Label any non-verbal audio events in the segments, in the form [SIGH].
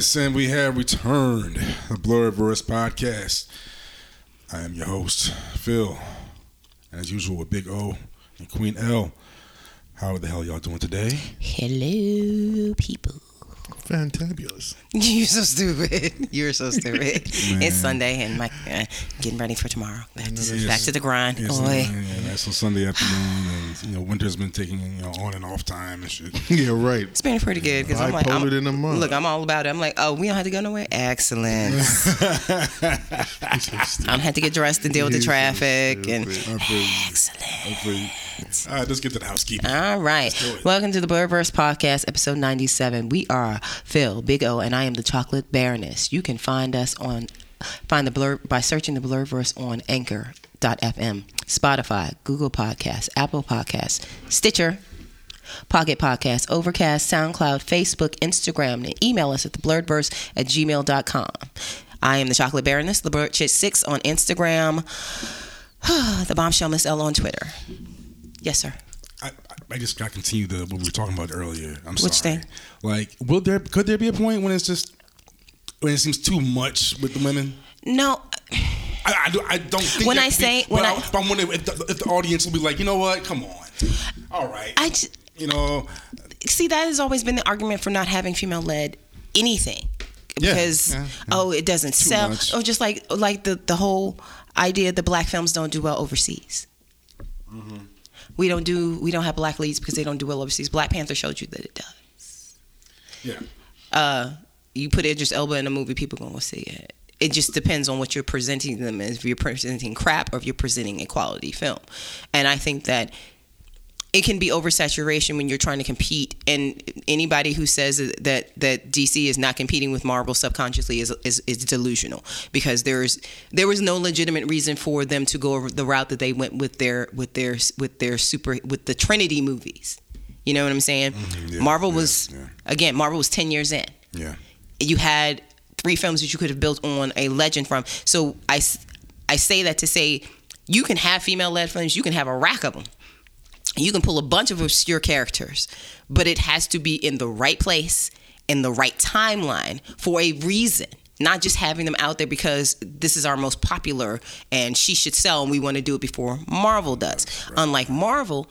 Yes, and we have returned the Blurverse podcast. I am your host, Phil. As usual with Big O and Queen L. How the hell y'all doing today? Hello, people. Fantabulous. [LAUGHS] You're so stupid. You're so stupid. [LAUGHS] It's Sunday and my uh, getting ready for tomorrow. Back to, Yes. back to the grind. Yes, Oi. and, and that's on Sunday afternoon, and you know winter's been taking you know on and off time and shit. [LAUGHS] Yeah, right. It's been pretty good because I'm like, I'm, Bipolar in a month. look, I'm all about it. I'm like, oh, we don't have to go nowhere. Excellent. I don't have to get dressed and deal with the He's so traffic and. I feel you. excellent. All right, let's get to the housekeeping. All right. Welcome to the Blurverse Podcast, episode 97. We are Phil, Big O, and I am the Chocolate Baroness. You can find us on find the Blur by searching the Blurverse on anchor.fm, Spotify, Google Podcasts, Apple Podcasts, Stitcher, Pocket Podcasts, Overcast, SoundCloud, Facebook, Instagram, and email us at the theblurredverse at gmail.com. I am the Chocolate Baroness, the Blurred Chick 6 on Instagram, [SIGHS] the Bombshell Miss L on Twitter. Yes, sir. I, I- just got to continue the what we were talking about earlier. I'm sorry. Which sorry. thing? Like, will there could there be a point when it's just when it seems too much with the women? No, I, I, do, I don't think When I say- be, when but I- I, but I'm wondering if the, if the audience will be like, you know what, come on, all right, I just, you know, see that has always been the argument for not having female led anything Yeah, because yeah, yeah. oh it doesn't Too sell much. or just like like the the whole idea that black films don't do well overseas. Mm-hmm. We don't do we don't have black leads because they don't do well overseas. Black Panther showed you that it does. yeah, Uh, you put Idris Elba in a movie, people gonna go see it. It just depends on what you're presenting them as. If you're presenting crap or if you're presenting a quality film, and I think that it can be oversaturation when you're trying to compete. And anybody who says that that DC is not competing with Marvel subconsciously is is, is delusional because there's there was no legitimate reason for them to go the route that they went with their with their with their super with the Trinity movies. You know what I'm saying? Mm-hmm, yeah, Marvel yeah, was yeah. again Marvel was ten years in yeah, you had three films that you could have built on a legend from. So I I say that to say you can have female led films, you can have a rack of them. You can pull a bunch of obscure characters, but it has to be in the right place, in the right timeline for a reason. Not just having them out there because this is our most popular and she should sell and we want to do it before Marvel does. Unlike Marvel,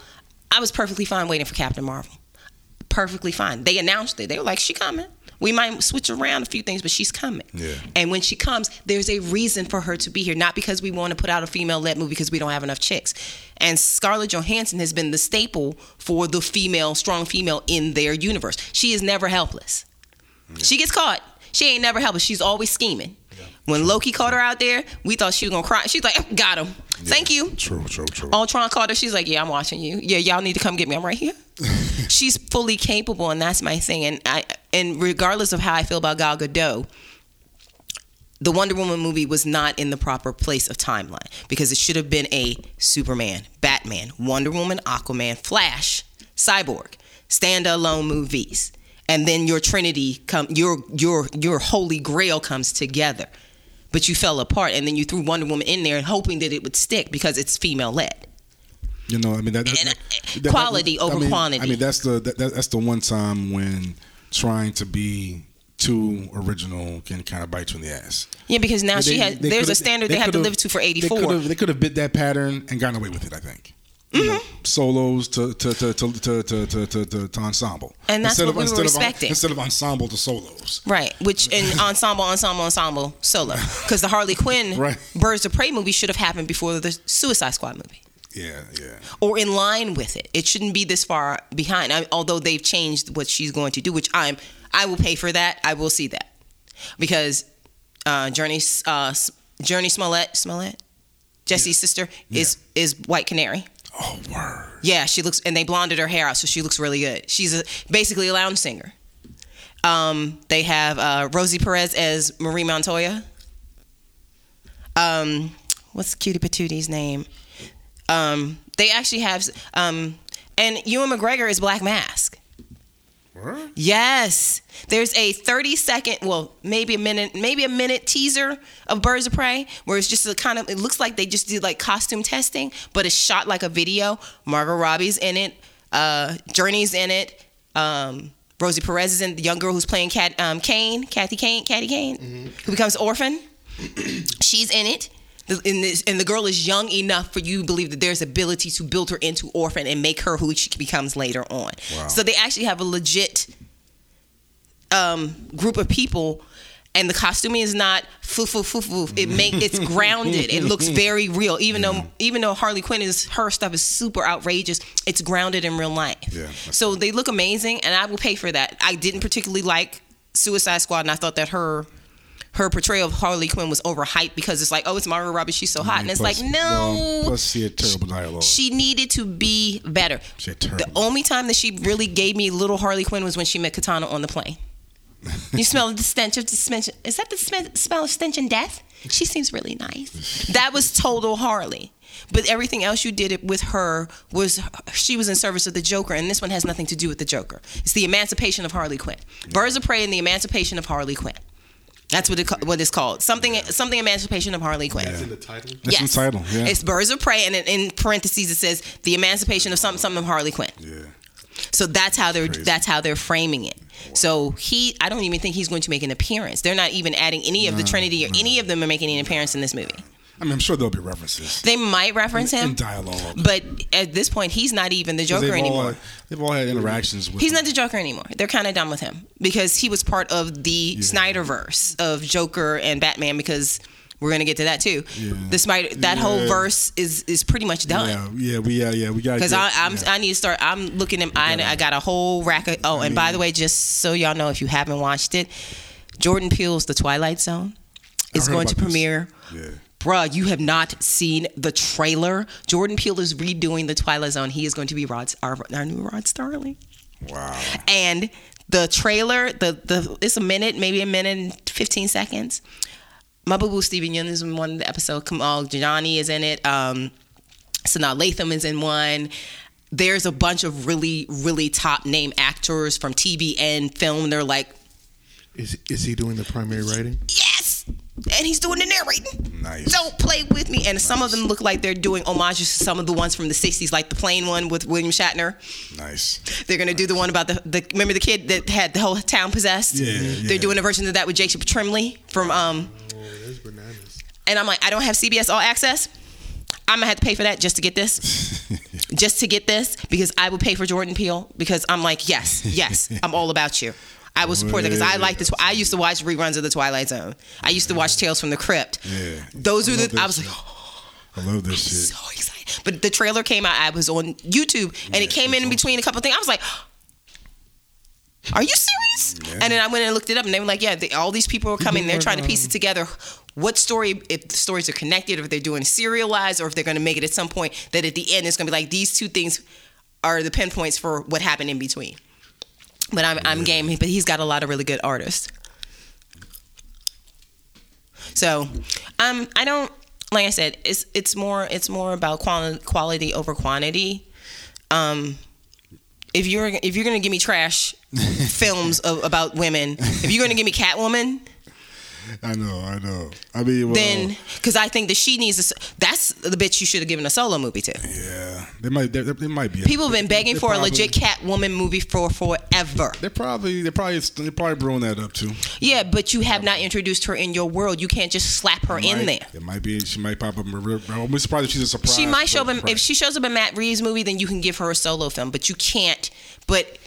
I was perfectly fine waiting for Captain Marvel perfectly fine. They announced it. They were like, "She coming." We might switch around a few things, but she's coming. Yeah. And when she comes, there's a reason for her to be here, not because we want to put out a female-led movie because we don't have enough chicks. And Scarlett Johansson has been the staple for the female, strong female in their universe. She is never helpless. She gets caught. She ain't never helpless. She's always scheming. Yeah. When Loki caught her out there, we thought she was gonna cry. She's like, "Got him. Thank you." true, true, true. Ultron called her. She's like, "Yeah, I'm watching you. Yeah, y'all need to come get me. I'm right here." [LAUGHS] She's fully capable, and that's my thing. And I, and regardless of how I feel about Gal Gadot, the Wonder Woman movie was not in the proper place of timeline because it should have been a Superman, Batman, Wonder Woman, Aquaman, Flash, Cyborg, standalone movies, and then your Trinity come, your your your Holy Grail comes together. But you fell apart, and then you threw Wonder Woman in there, hoping that it would stick because it's female led. You know, I mean that, that, And, uh, that- that- quality I over mean- quantity. I mean that's the that, that's the one time when trying to be too original can kind of bite you in the ass. Yeah, because now she They- has. There's a standard they, have to live to for 84. they could have bit that pattern and gotten away with it. I think. You know, Mm-hmm. solos to to to to to to to, to, to, ensemble, And that's instead what of we were instead of instead of ensemble to solos. Right, which in [LAUGHS] ensemble, ensemble, ensemble, solo. Because the Harley Quinn [LAUGHS] Right. Birds of Prey movie should have happened before the Suicide Squad movie, Yeah, yeah. or in line with it. It shouldn't be this far behind. I, although they've changed what she's going to do, which I'm, I will pay for that. I will see that because uh, Journey, uh, Jurnee Smollett, Smollett, Jesse's sister is is White Canary. Oh word. Yeah, she looks, and they blonded her hair out, so she looks really good. She's a, basically a lounge singer. Um, they have uh, Rosie Perez as Marie Montoya. Um, what's Cutie Patoonie's name? Um, they actually have, um, and Ewan McGregor is Black Mask. What? Yes. There's a 30 second, well, maybe a minute, maybe a minute teaser of Birds of Prey where it's just a kind of, it looks like they just did like costume testing, but it's shot like a video. Margot Robbie's in it, uh, Journey's in it, um, Rosie Perez is in the young girl who's playing Cat, um, Kane, Kathy Kane, Kathy Kane, who becomes orphan. [CLEARS THROAT] She's in it. In this, and the girl is young enough for you to believe that there's ability to build her into orphan and make her who she becomes later on. Wow. So they actually have a legit um, group of people, and the costuming is not foo foo foo foo. It make it's [LAUGHS] grounded. It looks very real. Even though even though Harley Quinn is her stuff is super outrageous, it's grounded in real life. Yeah, So they look amazing, and I will pay for that. I didn't particularly like Suicide Squad, and I thought that her. Her portrayal of Harley Quinn was overhyped because it's like, oh, it's Margot Robbie, she's so hot, and it's Plus- like, no, well, plus, she had terrible dialogue. she needed to be better. She had terrible. The only time that she really gave me little Harley Quinn was when she met Katana on the plane. You smell the stench of stench. Is that the sm- smell of stench and death? She seems really nice. That was total Harley. But everything else you did it with her was she was in service of the Joker, and this one has nothing to do with the Joker. It's the emancipation of Harley Quinn. Birds of Prey and the emancipation of Harley Quinn. That's what it ca- what it's called. Something something emancipation of Harley Quinn. That's in the title. That's the title, yeah. It's Birds of Prey, and in, in parentheses it says the emancipation of something something of Harley Quinn. yeah. So that's how they're Crazy. that's how they're framing it. So he, I don't even think he's going to make an appearance. They're not even adding any of the Trinity or any of them are making an appearance in this movie. I mean, I'm sure there'll be references They might reference in him, in dialogue. but at this point, he's not even the Joker they've anymore. All, they've all had interactions with. He's him. not the Joker anymore. They're kind of done with him because he was part of the Snyderverse of Joker and Batman. Because we're gonna get to that too. Yeah. The Snyder, that whole verse is is pretty much done. Yeah, yeah, we, yeah, yeah, we got. Because I'm I need to start. I'm looking at. I, I got a whole rack of. Oh, and by the way, just so y'all know, if you haven't watched it, Jordan Peele's The Twilight Zone is going to premiere. Yeah. Bruh, you have not seen the trailer. Jordan Peele is redoing The Twilight Zone. He is going to be Rod, our, our new Rod Serling. Wow. And the trailer, the the it's a minute, maybe a minute and fifteen seconds. My boo boo Steven Yeun is in one of the episode. Kumail Nanjiani is in it. Um, Sanaa Lathan is in one. There's a bunch of really, really top name actors from TV and film. They're like, Is is he doing the primary writing? yes, and he's doing the narrating. Nice. Don't play with me. And some of them look like they're doing homages to some of the ones from the '60s, like the plane one with William Shatner. Nice. They're gonna do the one about the, the remember the kid that had the whole town possessed. Yeah, yeah. They're doing a version of that with Jacob Tremblay from um. Oh, that's bananas. And I'm like, I don't have CBS All Access. I'm gonna have to pay for that just to get this, [LAUGHS] just to get this because I would pay for Jordan Peele because I'm like, yes, yes, I'm all about you. I will support that because I like this. I used to watch reruns of The Twilight Zone. I used to watch Tales from the Crypt. Yeah. Those I are the. I was like, shit. [GASPS] I love this shit. so excited. But the trailer came out. I was on YouTube, and it came in between a couple things. I was like, [GASPS] "Are you serious?" Yeah. And then I went and looked it up, and they were like, "Yeah, they, all these people are coming. They're trying to piece it together. What story? If the stories are connected, or if they're doing serialized, or if they're going to make it at some point that at the end it's going to be like these two things are the pinpoints for what happened in between." But I'm I'm game. But he's got a lot of really good artists. So, um, I don't like I said, it's it's more it's more about quality quality over quantity. Um, if you're if you're gonna give me trash [LAUGHS] films of, about women, if you're gonna give me Catwoman, I know, I know. I mean, well, then because I think that she needs a, that's the bitch you should have given a solo movie to. yeah, they might, there, there might be. People have been begging They for a probably- legit Catwoman movie for forever. They're probably, they're probably, they're probably brewing that up too. Yeah, but you have not introduced her in your world. You can't just slap her in there. It might be. She might pop up. a I'm surprised if she's a surprise. She might show up in, if she shows up in Matt Reeves' movie, then you can give her a solo film. But you can't. But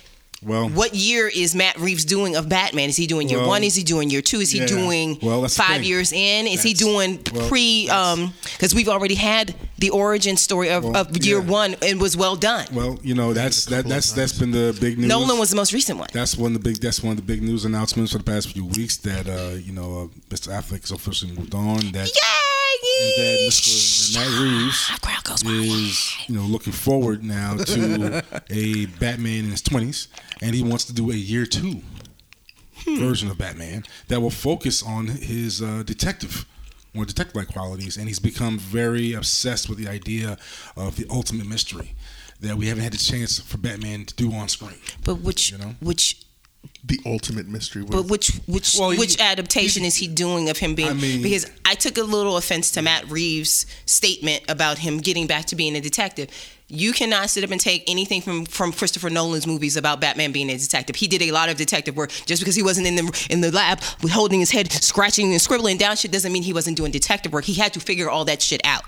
Well, what year is Matt Reeves doing of Batman? Is he doing year Well, one? Is he doing year two? Is he yeah. doing Well, five years in? Is he doing well, pre? that's- Um, because we've already had the origin story of, Well, of year yeah. one and was well done. Well, you know that's that, that's that's been the big news. Nolan was the most recent one. That's one of the big. That's one of the big news announcements for the past few weeks. That uh, you know, uh, Mr. Affleck has officially moved on. That Yay! that Mr. Matt Reeves wild. is you know looking forward now to [LAUGHS] a Batman in his twenties, and he wants to do a year two version of Batman that will focus on his uh, detective. More detective-like qualities, and he's become very obsessed with the idea of the ultimate mystery. that we haven't had the chance for Batman to do on screen. But which You know? which The ultimate mystery. but which which Well, he- which adaptation is he doing of him being I mean- because I took a little offense to Matt Reeves' statement about him getting back to being a detective. You cannot sit up and take anything from from Christopher Nolan's movies about Batman being a detective. He did a lot of detective work. Just because he wasn't in the in the lab with holding his head, scratching and scribbling down shit doesn't mean he wasn't doing detective work. He had to figure all that shit out.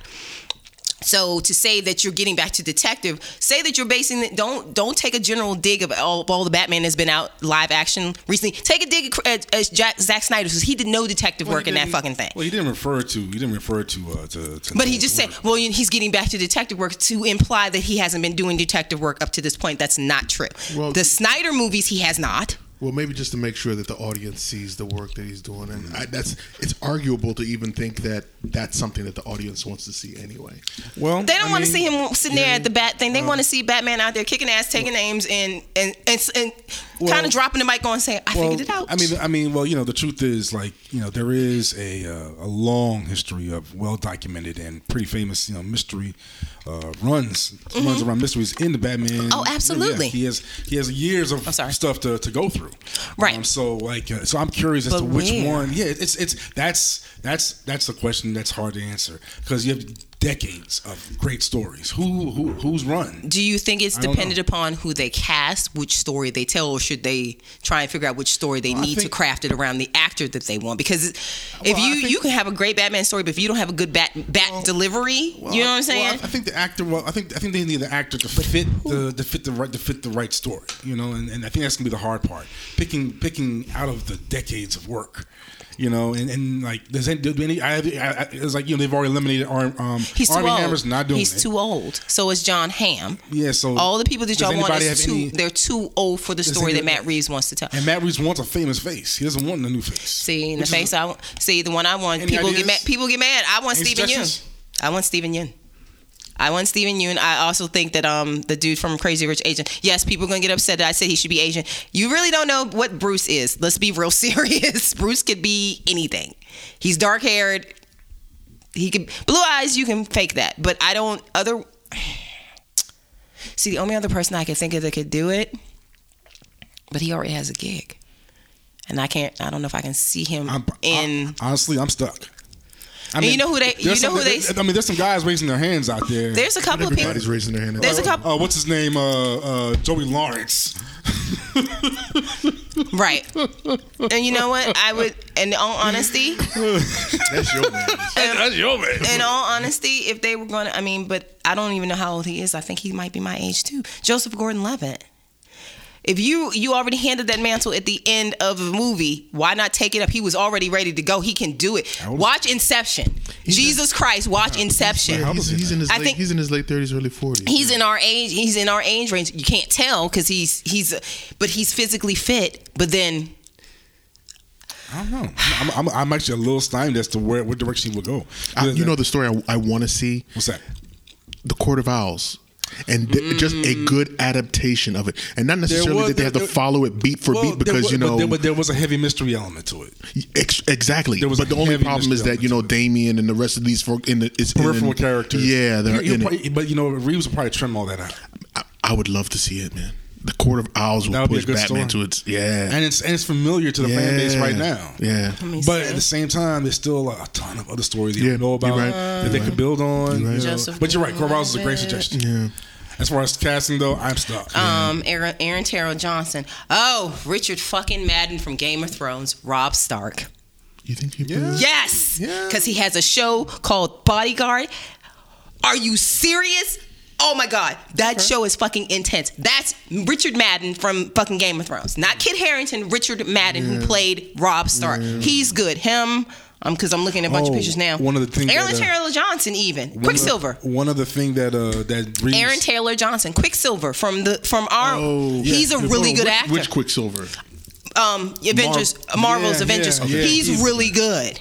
So to say that you're getting back to detective, say that you're basing it. Don't don't take a general dig of all, all the Batman has been out live action recently. Take a dig at, at Jack, Zack Snyder because he did no detective work Well, he in that fucking thing. Well, he didn't refer to he didn't refer to uh, to, to But he just said, well, he's getting back to detective work to imply that he hasn't been doing detective work up to this point. That's not true. Well- the Snyder movies, he has not. Well, maybe just to make sure that the audience sees the work that he's doing, and I, that's it's arguable to even think that that's something that the audience wants to see anyway. Well, They don't I want to see him sitting there at the bat thing. They want to see Batman out there kicking ass, taking names, and and and, and Well- kind of dropping the mic on, saying, "I Well, figured it out." I mean, I mean, well, you know, the truth is, like, you know, there is a uh, a long history of well documented and pretty famous, you know, mystery uh, runs runs around mysteries in the Batman. Mm-hmm. Oh, absolutely. Yeah, he has he has years of I'm sorry. stuff to, to go through. Right. Um, so like, uh, so I'm curious as But to which where? one. Yeah, it's it's that's that's that's the question that's hard to answer because you have decades of great stories. Who who who's run? Do you think it's dependent know. upon who they cast, which story they tell, or should they try and figure out which story they Well, need to craft it around the actor that they want? Because if Well, you think- you can have a great Batman story, but if you don't have a good bat bat delivery, you know what I'm saying? Well, I, I think the actor. Well, I think I think they need the actor to fit the to fit the right to fit the right story. You know, and, and I think that's gonna be the hard part. Picking picking out of the decades of work. You know, and, and like does any, do any I, I, I, it's like you know they've already eliminated Arm, um, He's too Armie old. Hammer's not doing He's it. too old. So is John Hamm. Yeah, so All the people that y'all want is too. any- they're too old for the story that Matt Reeves wants to tell. and Matt Reeves wants a famous face. He doesn't want a new face. See, the is- face, I want, see the one I want. People get mad. People get mad. I want Stephen suggestions? I want Stephen Yeun. I want Steven Yeun. I also think that um the dude from Crazy Rich Asian. Yes, people are gonna get upset that I said he should be Asian. You really don't know what Bruce is. Let's be real [LAUGHS] serious. Bruce could be anything. He's dark haired. He could blue eyes. You can fake that, but I don't. Other. [SIGHS] See, the only other person I can think of that could do it, but he already has a gig, and I can't. I don't know if I can see him I'm, in. I, honestly, I'm stuck. I And you know who they- you know some- who they- I mean, there's some guys raising their hands out there. there's a couple of people. Everybody's raising their hand. There's a couple. Uh, what's his name? Uh, uh, Joey Lawrence. [LAUGHS] Right. And you know what? I would, in all honesty, That's your man. That's your man. in all honesty, if they were going to, I mean, but I don't even know how old he is. I think he might be my age too. Joseph Gordon-Levitt. If you you already handed that mantle at the end of a movie, why not take it up? He was already ready to go. He can do it. Watch Inception. Jesus Christ, watch Inception. Yeah, he's, he's in his I late, think- he's in his late thirties, early forties. He's in our age. He's in our age range. You can't tell because he's he's, but he's physically fit. But then I don't know. I'm, I'm, I'm actually a little stymied as to where what direction he would go. I, you know the story I, I want to see what's that? the Court of Owls. And th- just a mm. good adaptation of it, and not necessarily was- that they have to there- follow it beat for Well, beat because was- you but know there, but there was a heavy mystery element to it. Ex- exactly. There was but the only problem is that you know Damien and the rest of these folk in the in Peripheral an- characters. Yeah, they're He'll in it. probably- But you know, Reeves will probably trim all that out. I, I would love to see it, man. The Court of Owls That will would be push Batman story. to its yeah. And it's and it's familiar to the fan base right now. Yeah. But see. at the same time, there's still a ton of other stories you Yeah, don't know about you're right. that they could build on. you know. But you're right, Court of Owls is a great suggestion. Yeah. As far as casting though, I'm stuck. um Aaron, Aaron Taylor Johnson. Oh, Richard fucking Madden from Game of Thrones. Rob Stark. You think he Yeah. Yes, Yeah. because he has a show called Bodyguard. Are you serious? Oh my god, that show is fucking intense. That's Richard Madden from fucking Game of Thrones, not Kit Harington. Richard Madden, who played Rob Stark. He's good. Him. Um, because I'm looking at a bunch of Oh, pictures now. one of the things Aaron that, uh, Taylor Johnson, even Quicksilver. One Quicksilver. of the- One other thing that uh that Reeves, Aaron Taylor Johnson, Quicksilver from the from our. Oh, he's yeah. a really good which, actor. Which Quicksilver? um, Avengers, Mar- Marvel's Yeah, Avengers. yeah, yeah. he's, He's- really good.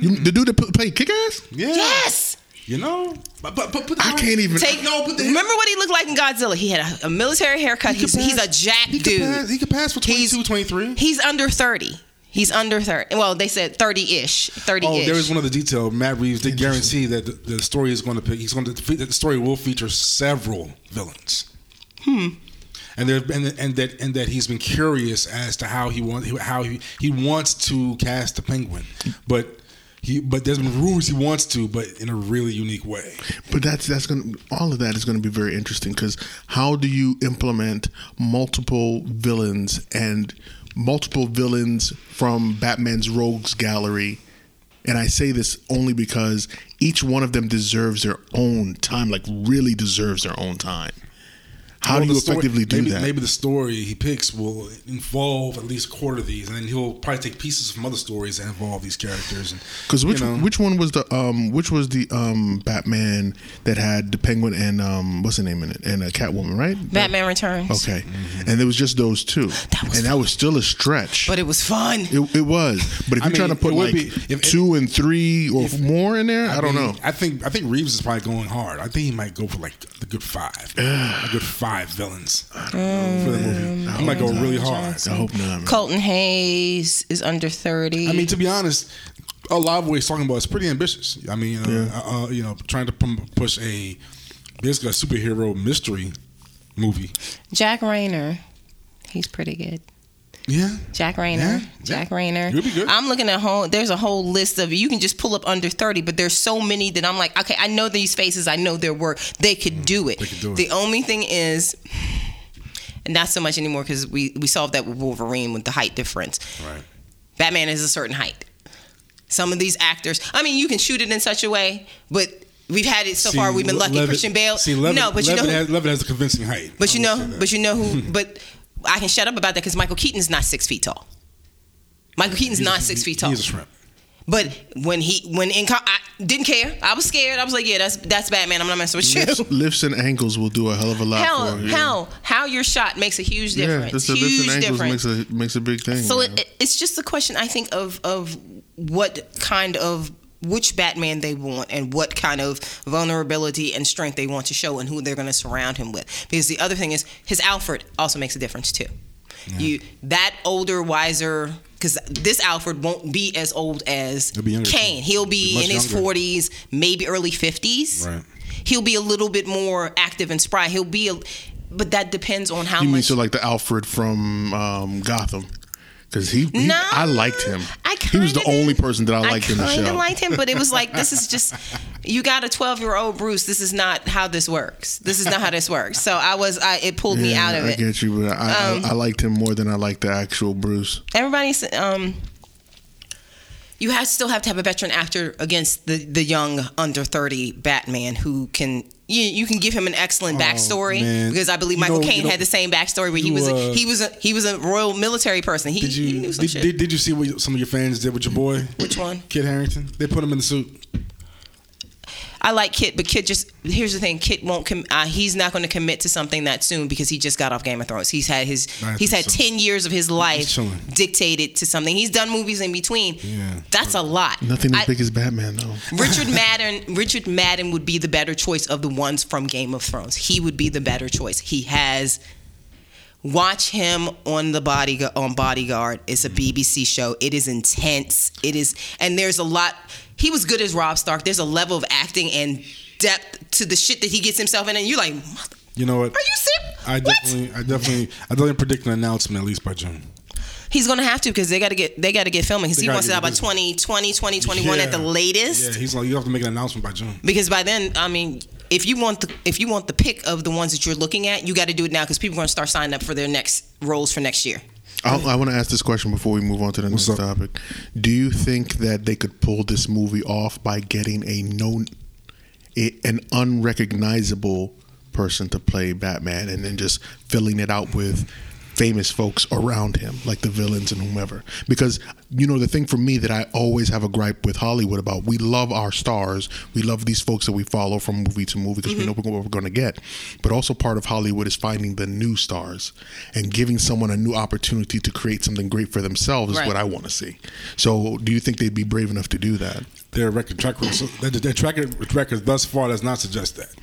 You, the dude that pl- played Kick Ass? Yeah. Yes. You know, but but, but, I can't even. Take No, but the- remember what he looked like in Godzilla. He had a, a military haircut. He's, could he's a jack he dude. pass- he could pass for He's- 23. He's under thirty. He's under thirty. Well, they said thirty-ish, thirty-ish. Oh, there is one other detail. Matt Reeves did guarantee that the, the story is going to pick. He's going to that the story will feature several villains. Hmm. And there, and, and that and that he's been curious as to how he wants how he, he wants to cast the penguin, but he but there's been rumors he wants to, but in a really unique way. But that's that's going all of that is going to be very interesting because how do you implement multiple villains and multiple villains from Batman's rogues gallery? And I say this only because each one of them deserves their own time, like really deserves their own time. How Well, do you the story- effectively do maybe, that? Maybe the story he picks will involve at least a quarter of these, and then he'll probably take pieces from other stories and involve these characters. Because which you know, which one was the um which was the um Batman that had the Penguin and um what's the name in it and a Catwoman right? Batman Returns. Okay, and it was just those two, was and that was still a stretch. But it was fun. it, it was, but if I you're trying to put like be- if- two and three or more in there, I, don't mean, know. I think I think Reeves is probably going hard. I think he might go for like the good five, a good five villains for the movie. He might go really hard. I hope not. Man. Colton Haynes is under 30. I mean, to be honest, a lot of what he's talking about is pretty ambitious. I mean, uh, Yeah. uh, you know, trying to pum- push a basically a superhero mystery movie. Jack Reynor. He's pretty good. Yeah, Jack Reynor. Yeah, Jack yeah. Reynor. You'll be good. I'm looking at whole. There's a whole list of you can just pull up under 30, but there's so many that I'm like, okay, I know these faces. I know their work. They could do it. Mm, they could do it. The only thing is, and not so much anymore because we we solved that with Wolverine with the height difference. right. Batman is a certain height. Some of these actors, I mean, you can shoot it in such a way, but we've had it so far. We've been lucky. Levitt- Christian Bale. See, Levitt, no, but you know, Levitt who- has, Levitt has a convincing height. but you know, will say that. but you know who, [LAUGHS] but I can shut up about that because Michael Keaton's not six feet tall. Michael Keaton's He's- not six he- feet tall. He's a shrimp. But when he when in I didn't care. I was scared. I was like, yeah, that's that's Batman. I'm not messing with you. Lifts, [LAUGHS] lifts and angles will do a hell of a lot. Hell, for you. hell, how you're shot makes a huge Yeah, difference. just the lifts huge and angles difference. makes a makes a big thing. So it, it's just a question, I think, of of what kind of which Batman they want and what kind of vulnerability and strength they want to show and who they're going to surround him with. Because the other thing is his Alfred also makes a difference too. You that older, wiser. Because this Alfred won't be as old as He'll Caine. too. He'll be Much in his younger. forties, maybe early fifties. Right. He'll be a little bit more active and spry. He'll be, a, but that depends on how you mean so like the Alfred from um, Gotham? Because he, he- No, I liked him. I he was the only person that I liked in the show. I liked him, but it was like this is just you got a twelve year old Bruce. This is not how this works. This is not how this works. So I was, I, it pulled me out of I it. get you, but I, Um, I, I liked him more than I liked the actual Bruce. Everybody's, um, you have still have to have a veteran actor against the the young under thirty Batman who can. You, you can give him an excellent backstory Oh, because I believe You Michael Caine had the same backstory where he was a, uh, he was a he was a royal military person. He, Did he you knew some did, did, did you see what some of your fans did with your boy? Which one? Kit Harington. They put him in the suit. I like Kit, but Kit just here's the thing: Kit won't. Com- uh, he's not going to commit to something that soon because he just got off Game of Thrones. He's had his he's had so. ten years of his life dictated to something. He's done movies in between. Yeah. That's a lot. Nothing as I- big as Batman, though. [LAUGHS] Richard Madden. Richard Madden would be the better choice of the ones from Game of Thrones. He would be the better choice. He has. Watch him on the body on Bodyguard. It's a BBC show. It is intense. It is, and there's a lot. He was good as Rob Stark. There's a level of acting and depth to the shit that he gets himself in, and you're like, "Mother- You know what? are you serious? I What? definitely, I definitely, I definitely predict an announcement at least by June. He's gonna have to because they got to get they got to get filming. 'cause They he wants it out by busy. 2020, 2021 at the latest. Yeah, he's like, you have to make an announcement by June. Because by then, I mean, if you want the if you want the pick of the ones that you're looking at, you got to do it now because people are going to start signing up for their next roles for next year. I, I want to ask this question before we move on to the What's next up? topic. Do you think that they could pull this movie off by getting a known, a, an unrecognizable person to play Batman, and then just filling it out with famous folks around him, like the villains and whomever? Because you know the thing for me that I always have a gripe with Hollywood about: we love our stars, we love these folks that we follow from movie to movie because we mm-hmm. know what we're going to get. But also part of Hollywood is finding the new stars and giving someone a new opportunity to create something great for themselves is Right. what I want to see. So, do you think they'd be brave enough to do that? Their record track record, their, their track record thus far does not suggest that.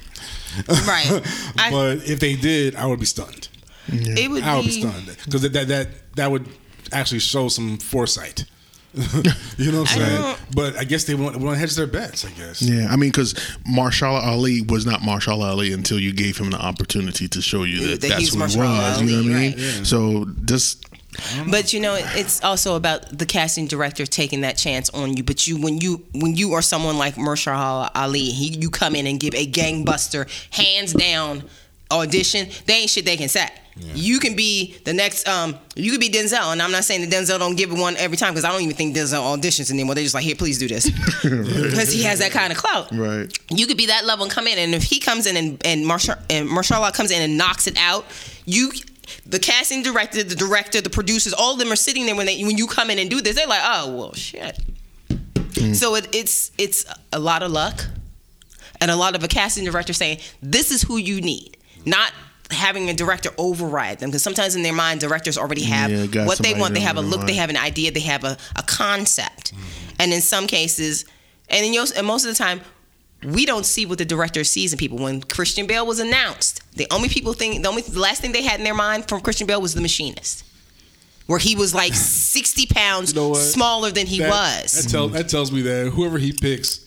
Right. [LAUGHS] I- but if they did, I would be stunned. It would I would be be. stunned because that, that that that would actually show some foresight [LAUGHS] you know what I'm I saying? don't- But I guess they want, want to hedge their bets. I guess. Yeah, I mean, because Mahershala Ali was not Mahershala Ali until you gave him the opportunity to show you that, That that's who he was. Mahershala you know what I mean? right. So just But you know, it's also about the casting director taking that chance on you. But you, when you when you are someone like Mahershala Ali, he, you come in and give a gangbuster, hands down audition. They ain't shit they can say. You can be the next. Um, you could be Denzel, and I'm not saying that Denzel don't give one every time because I don't even think Denzel auditions anymore. They're just like, here, please do this, [LAUGHS] because he has that kind of clout. right. You could be that level and come in, and if he comes in and and Marshall and Marshala comes in and knocks it out, you, the casting director, the director, the producers, all of them are sitting there when they when you come in and do this. They're like, oh well, shit. So it, it's it's a lot of luck, and a lot of a casting director saying this is who you need, not having a director override them because sometimes in their mind directors already have Yeah, what they want. They have a in look they have an idea they have a, a concept. And in some cases and in yours, and most of the time we don't see what the director sees in people. When christian bale was announced the only people think the only the last thing they had in their mind from christian bale was the machinist where he was like [LAUGHS] 60 pounds You know smaller than he That, was. That, tell, that tells me that whoever he picks,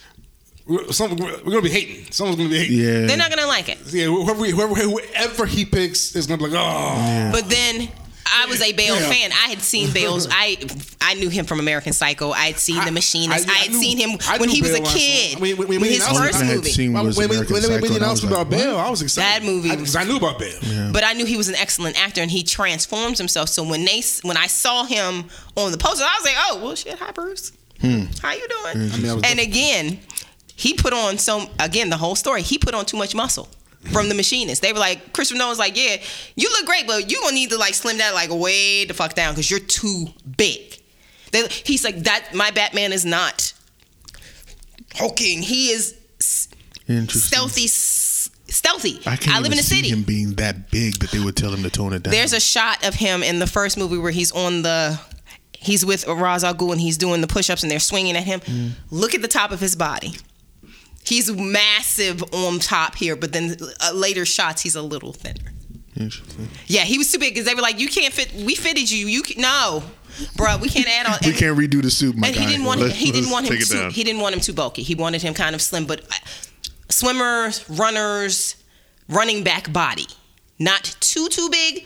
we're, some, we're gonna be hating. Someone's gonna be hating. Yeah. they're not gonna like it Yeah, whoever, whoever, whoever he picks is gonna be like, oh. But then I was a Bale Yeah. fan. I had seen Bale's. I I knew him from American Psycho. I had seen I- The Machinist. I- I, I had knew- seen him I when knew he was a Bale when I saw- kid. I mean, when- when with he his announced first I had movie. seen When, was when, when, American when they Psycho, made the and I was announcement like, about Bale, I was excited. That movie- because I, knew about Bale. But I knew he was an excellent actor, and he transforms himself. So when they when I saw him on the poster, I was like, "Oh, well, shit, hi Bruce, hmm. how you doing?" I mean, I was and again, he put on so again the whole story. He put on too much muscle. From the machinist, they were like, Christopher Nolan's like, yeah, you look great, but you gonna need to like slim that like way the fuck down because you're too big. They, he's like that. My Batman is not hulking. He is stealthy. Stealthy. I can't live even in the see city. him being that big that they would tell him to tone it down. There's a shot of him in the first movie where he's on the he's with Ra's al Ghul and he's doing the push-ups and they're swinging at him. Mm. Look at the top of his body. He's massive on top here, but then uh, later shots he's a little thinner. Interesting. Yeah, he was too big because they were like, "You can't fit. We fitted you. You can, no, bro. We can't add on." [LAUGHS] We and- can't redo the suit, my and guy. he didn't want Let's- he didn't want him too down. he didn't want him too bulky. He wanted him kind of slim, but uh, swimmers, runners, running back body, not too too big,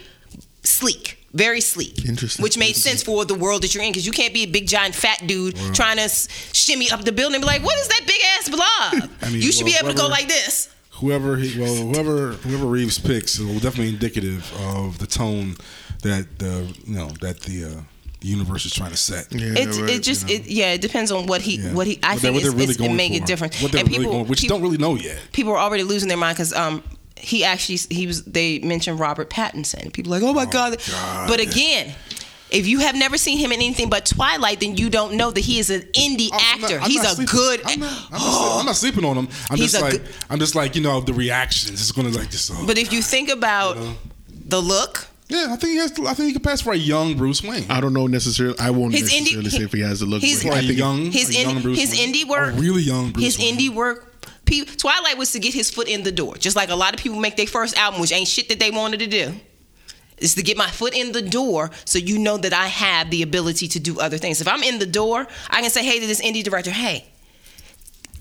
sleek. Very sleek, Interesting. which made sense for the world that you're in because you can't be a big giant fat dude trying to shimmy up the building and be like, "What is that big ass blob?" [LAUGHS] I mean, you should be well, able to go like this. Whoever he, well, whoever whoever Reeves picks will definitely indicative of the tone that the you know that the uh, the universe is trying to set. Yeah, It's right, it just you know. it, yeah it depends on what he Yeah. what he I What they're- think what it's, they're really it's, it going make for. it different What they're and really people going, which people- don't really know yet. people are already losing their mind because um he actually he was they mentioned Robert Pattinson. People are like, oh my oh god. God. But again, if you have never seen him in anything but Twilight, then you don't know that he is an indie Oh, I'm actor. I'm He's a sleeping- good. I'm not, I'm, not, oh. I'm not sleeping on him. I'm He's just like good, I'm just like you know the reactions. It's gonna like this. Oh, uh, but if you think about You know? the look, yeah, I think he has. To, I think he could pass for a young Bruce Wayne. I don't know necessarily. I won't His indie- necessarily say if he has the look. his- but For I a think young, his a young in, Bruce his Wayne. indie work, a really young Bruce. his Wayne. indie work. Pe- Twilight was to get his foot in the door, just like a lot of people make their first album, which ain't shit that they wanted to do. Is to get my foot in the door, so you know that I have the ability to do other things. If I'm in the door, I can say, "Hey, to this indie director, hey,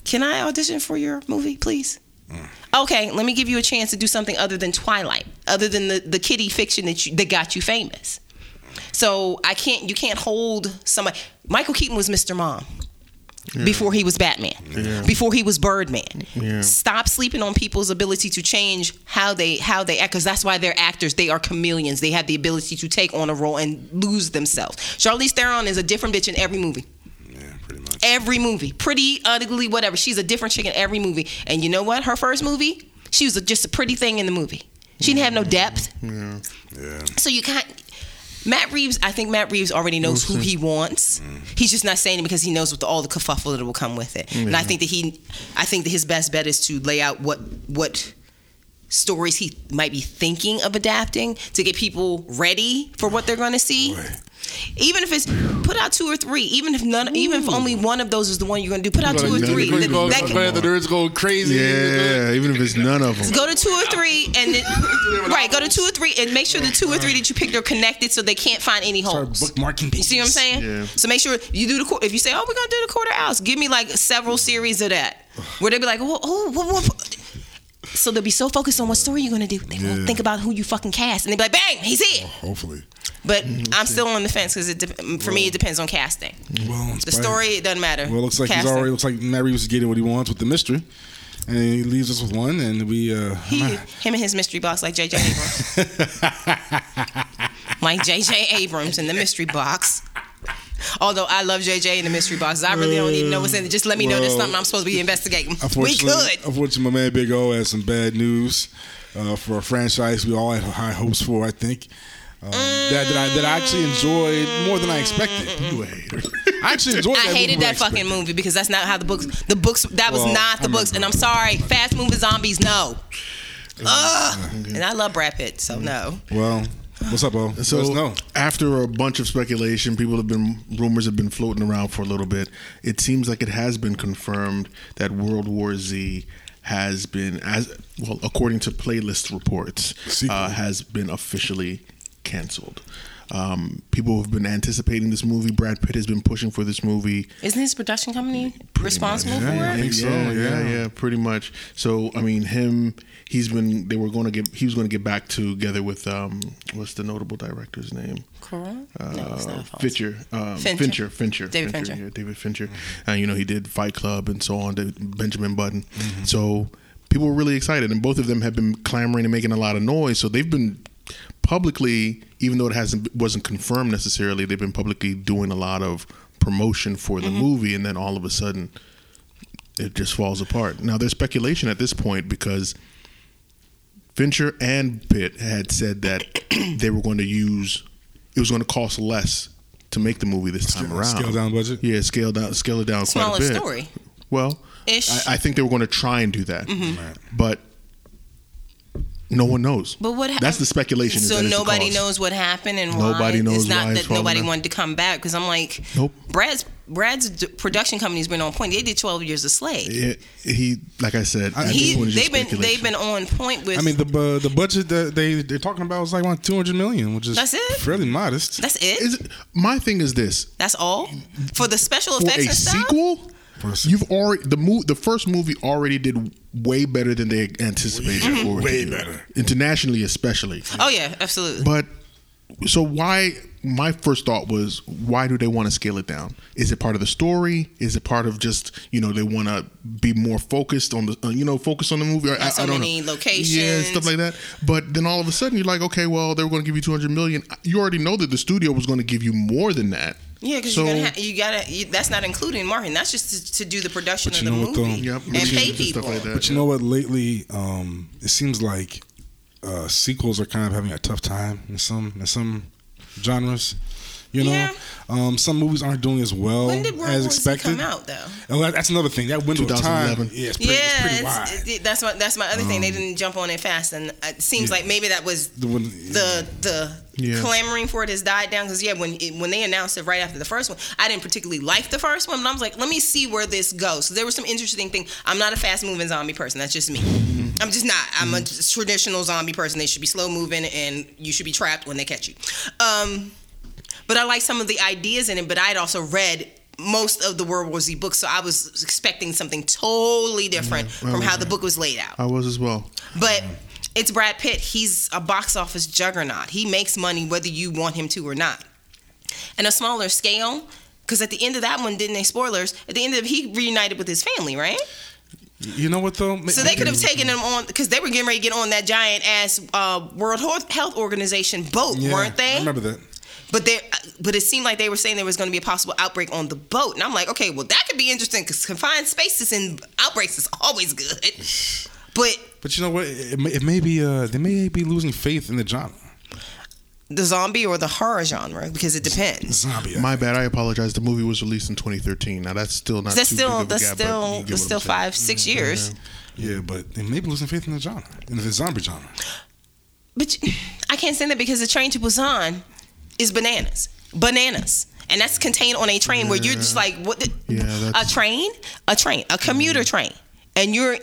can I audition for your movie, please?" Mm. Okay, let me give you a chance to do something other than Twilight, other than the, the kiddie fiction that you, that got you famous. So I can't, you can't hold somebody. Michael Keaton was Mr. Mom before he was Batman, before he was Birdman. Yeah. Stop sleeping on people's ability to change how they how they act, because that's why they're actors. They are chameleons. They have the ability to take on a role and lose themselves. Charlize Theron is a different bitch in every movie. Yeah, pretty much. Every movie, pretty, ugly, whatever. She's a different chick in every movie. And you know what? Her first movie, she was just a pretty thing in the movie. She didn't have no depth. Yeah. Yeah. So you can't. Matt Reeves, I think Matt Reeves already knows who he wants. Mm. He's just not saying it because he knows what the, all the kerfuffle that will come with it. And I think that he, I think that his best bet is to lay out what what stories he might be thinking of adapting to get people ready for what they're going to see. Boy. Even if it's put out two or three, even if none, even if only one of those is the one you're gonna do, put out two or three. them. Go, That can- the nerds go crazy. Yeah, even if it's none of them. Go to two or three, and then, [LAUGHS] right, go to two or three, and make sure the two or three that you picked are connected, so they can't find any Start holes. bookmarking. You see what I'm saying? Yeah. So make sure you do the quar- if you say, "Oh, we're gonna do the Court of Owls," give me like several series of that, where they be like, "Oh, oh what, what?" So they'll be so focused on what story you're gonna do, they won't think about who you fucking cast, and they'll be like, "Bang, he's here." Hopefully. But I'm still on the fence because it de- for me it depends on casting. Well, The story it doesn't matter. Well, it looks like Casting. he's already looks like Matt Reeves is getting what he wants with the mystery, and he leaves us with one, and we. Uh, He, him and his mystery box like J.J. [LAUGHS] Abrams. like J.J. Abrams in the mystery box. Although I love J.J. in the mystery boxes, I really don't need to know what's in it. Just let me know there's something I'm supposed to be investigating. We could. unfortunately, my man Big O has some bad news uh, for a franchise we all had high hopes for. I think um, that, that I that I actually enjoyed more than I expected. You a hater. I actually enjoyed. I that hated that I fucking movie because that's not how the books. The books that was Well, not the I books, and I'm sorry. Fast moving zombies, no. Ugh. And I love Brad Pitt, so no. Well, what's up, O? So Let us know. after a bunch of speculation, people have been rumors have been floating around for a little bit. It seems like it has been confirmed that World War Z has been as well according to playlist reports uh, has been officially canceled. Um, people have been anticipating this movie. Brad Pitt has been pushing for this movie. Isn't his production company responsible Yeah, for I it? think so, yeah, yeah, yeah. yeah, pretty much. So I mean, him. He's been. They were going to get. He was going to get back together with. Um, what's the notable director's name? Correct? uh, no, it's not. Fincher, um, Fincher. Fincher, Fincher, David Fincher. yeah, David Fincher. And you know he did Fight Club and so on. David- Benjamin Button. Mm-hmm. So people were really excited, and both of them have been clamoring and making a lot of noise. So they've been publicly, even though it hasn't wasn't confirmed necessarily, they've been publicly doing a lot of promotion for Mm-hmm. the movie, and then all of a sudden. It just falls apart. Now there's speculation at this point because Fincher and Pitt had said that [CLEARS THROAT] they were going to use it was going to cost less to make the movie this time Scale- around. scale down budget? Yeah, scale down, scale it down Smaller quite a bit. story. Well, Ish. Mm-hmm. I, I think they were going to try and do that, but no one knows. But what hap- That's the speculation. So that nobody knows what happened and why. Nobody knows It's not why it's that falling nobody wanted to come back because I'm like, Nope. Brad's Brad's d- production company's been on point. They did 12 years a slave. It- he, like I said, at this He, point, they've been they've been on point with. I mean, the uh, the budget that they they're talking about is like around two hundred million, which is That's it? fairly modest. that's it. Is it- my thing is this: that's all for the special for effects a and stuff. sequel, For you've already the mo- the first movie already did way better than they anticipated. for it to Way better. internationally, especially. Oh yeah, absolutely. But so why? My first thought was, why do they want to scale it down? Is it part of the story? Is it part of just you know they want to be more focused on the uh, you know focus on the movie? I, so I don't many know. locations. yeah, stuff like that. But then all of a sudden you're like, okay, well they were going to give you 200 million. You already know that the studio was going to give you more than that. Yeah, because so, you're gonna ha- you gotta. You, that's not including marketing. That's just to, to do the production of you the know what, though? movie Yep, and machines pay and stuff people. like that. But you know what? Lately, um, it seems like uh, sequels are kind of having a tough time in some in some genres. You know, Yeah. um, some movies aren't doing as well When did World as War expected. come out though? Oh, that's another thing. That window of time, yeah, it's pretty, it's yeah, pretty it's- wide. it- that's my that's my other thing. They didn't jump on it fast, and it seems like maybe that was The one- the the Yeah. clamoring for it has died down. Because yeah, when it, when they announced it right after the first one, I didn't particularly like the first one, but I was like, let me see where this goes. So there were some interesting things. I'm not a fast moving zombie person. That's just me. I'm just not. I'm a traditional zombie person. They should be slow moving, and you should be trapped when they catch you. Um, but I like some of the ideas in it. But I'd also read most of the World War Z books, so I was expecting something totally different from how the book was laid out. I was as well. But it's Brad Pitt. He's a box office juggernaut. He makes money whether you want him to or not. And a smaller scale, because at the end of that one, didn't they spoilers? At the end of he reunited with his family, right? You know what though? So they could have taken him on because they were getting ready to get on that giant ass uh, World Health Health Organization boat, Yeah, weren't they? I remember that. But they, but it seemed like they were saying there was going to be a possible outbreak on the boat, and I'm like, okay, well that could be interesting because confined spaces and outbreaks is always good. But But you know what? It, may- it may be uh, they may be losing faith in the genre. the zombie or the horror genre because it depends. Zombie. My bad. I apologize. The movie was released in 2013. Now that's still not. That's too still big of a that's gap, still that's still I'm saying. five six years. yeah, but they may be losing faith in the genre, in the zombie genre. But I can't say that because the Train to Busan is bananas. bananas. And that's contained on a train where you're just like, what? The, Yeah, a train, a train, a commuter train, and you're,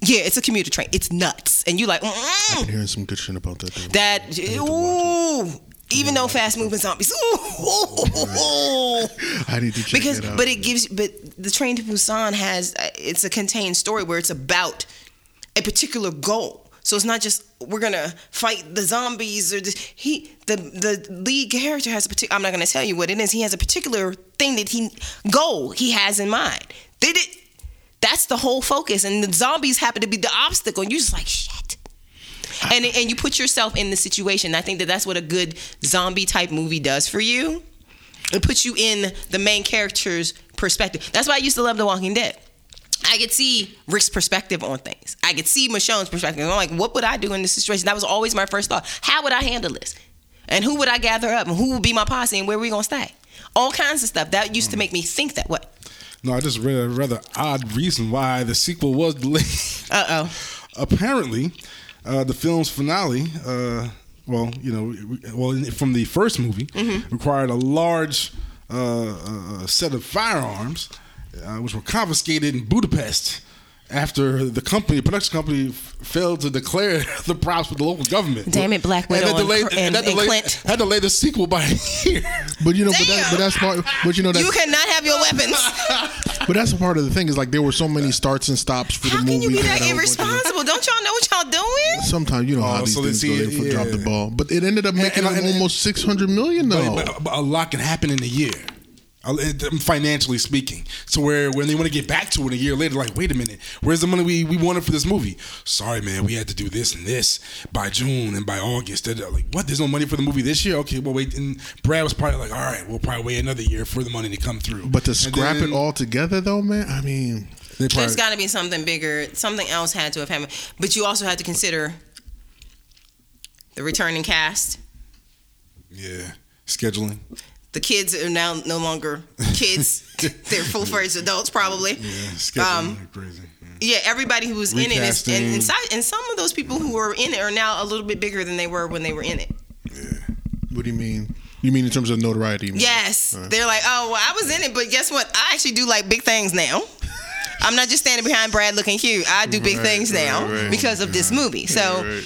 yeah, it's a commuter train. It's nuts, and you're like, I've mm, been hearing some good shit about that. Though. that, ooh. Even though fast moving zombies, ooh, [LAUGHS] I need to check because it out. but it gives but the train to Busan has uh, it's a contained story where it's about a particular goal. So it's not just we're gonna fight the zombies or he the the lead character has a particular. I'm not gonna tell you what it is. He has a particular thing that he goal he has in mind. That's the whole focus, and the zombies happen to be the obstacle. And you're just like shit. And and you put yourself in the situation. I think that that's what a good zombie type movie does for you. It puts you in the main character's perspective. That's why I used to love The Walking Dead. I could see Rick's perspective on things. I could see Michonne's perspective. I'm like, what would I do in this situation? That was always my first thought. How would I handle this? And who would I gather up? And who would be my posse? And where are we gonna stay? All kinds of stuff. That used to make me think that way. No, I just read a rather odd reason why the sequel was delayed. Uh oh. [LAUGHS] Apparently, uh, the film's finale, uh, well, you know, well, from the first movie, Mm-hmm. required a large uh, uh, set of firearms, uh, which were confiscated in Budapest after the company, production company, f- failed to declare [LAUGHS] the props with the local government. Damn it, Black And Widow that delayed- and- that and delayed- Clint. had to delay the sequel by [LAUGHS] a year. but you know, but, that, but that's part. But you know, You cannot have your weapons. [LAUGHS] but that's a part of the thing is like there were so many starts and stops for How the movie. How can you be that I was like, irresponsible? Don't y'all know what y'all doing? Sometimes you know how Oh, these so they things see go. it, They drop the ball, but it ended up making and- them and- almost six hundred million though. But, but, but a lot can happen in a year, it- Um, financially speaking. So where when they want to get back to it a year later, like, wait a minute, where's the money we, we wanted for this movie? Sorry, man, we had to do this and this by June and by August. They're like, what? There's no money for the movie this year? Okay, well wait. And Brad was probably like, all right, we'll probably wait another year for the money to come through. but to scrap then it all together though, man. I mean, they probably, There's got to be something bigger. Something else had to have happened. But you also have to consider the returning cast. yeah, scheduling. The kids are now no longer kids. [LAUGHS] They're full fledged adults, probably. Yeah. Um, crazy. Yeah. Yeah, everybody who was in it is, and, Recasting. and, some of those people who were in it are now a little bit bigger than they were when they were in it. what do you mean? You mean in terms of notoriety? Yes, Uh. they're like, oh, well, I was in it, but guess what? I actually do like big things now. [LAUGHS] I'm not just standing behind Brad looking cute. I do big Right, things now right, right. because of this movie. So.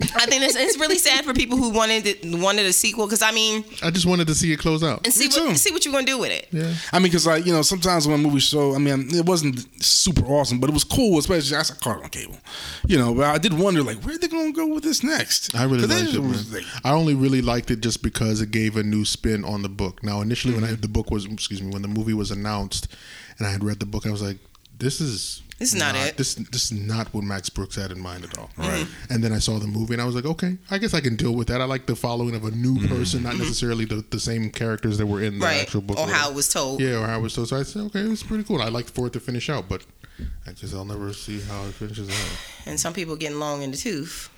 I think it's, it's really sad for people who wanted it, wanted a sequel because I mean, I just wanted to see it close out. and see Me too. what see what you're gonna do with it. Yeah. I mean, because like you know, sometimes when a movie show, I mean, it wasn't super awesome, but it was cool, especially I caught it on cable. You know, but I did wonder like, where they gonna go with this next? I really 'Cause liked they it. Man. was, like, I only really liked it just because it gave a new spin on the book. Now, initially, when I, Mm-hmm. the book was, excuse me, when the movie was announced, and I had read the book, I was like, "This is This is not it. This this is not what Max Brooks had in mind at all. Right. Mm-hmm. And then I saw the movie, and I was like, "Okay, I guess I can deal with that." I like the following of a new Mm-hmm. person, not necessarily the, the same characters that were in the Right. actual book, Or how it was told. Yeah, or how it was told. So I said, "Okay, it was pretty cool." I like for it to finish out, but I guess I'll never see how it finishes out. And some people getting long in the tooth.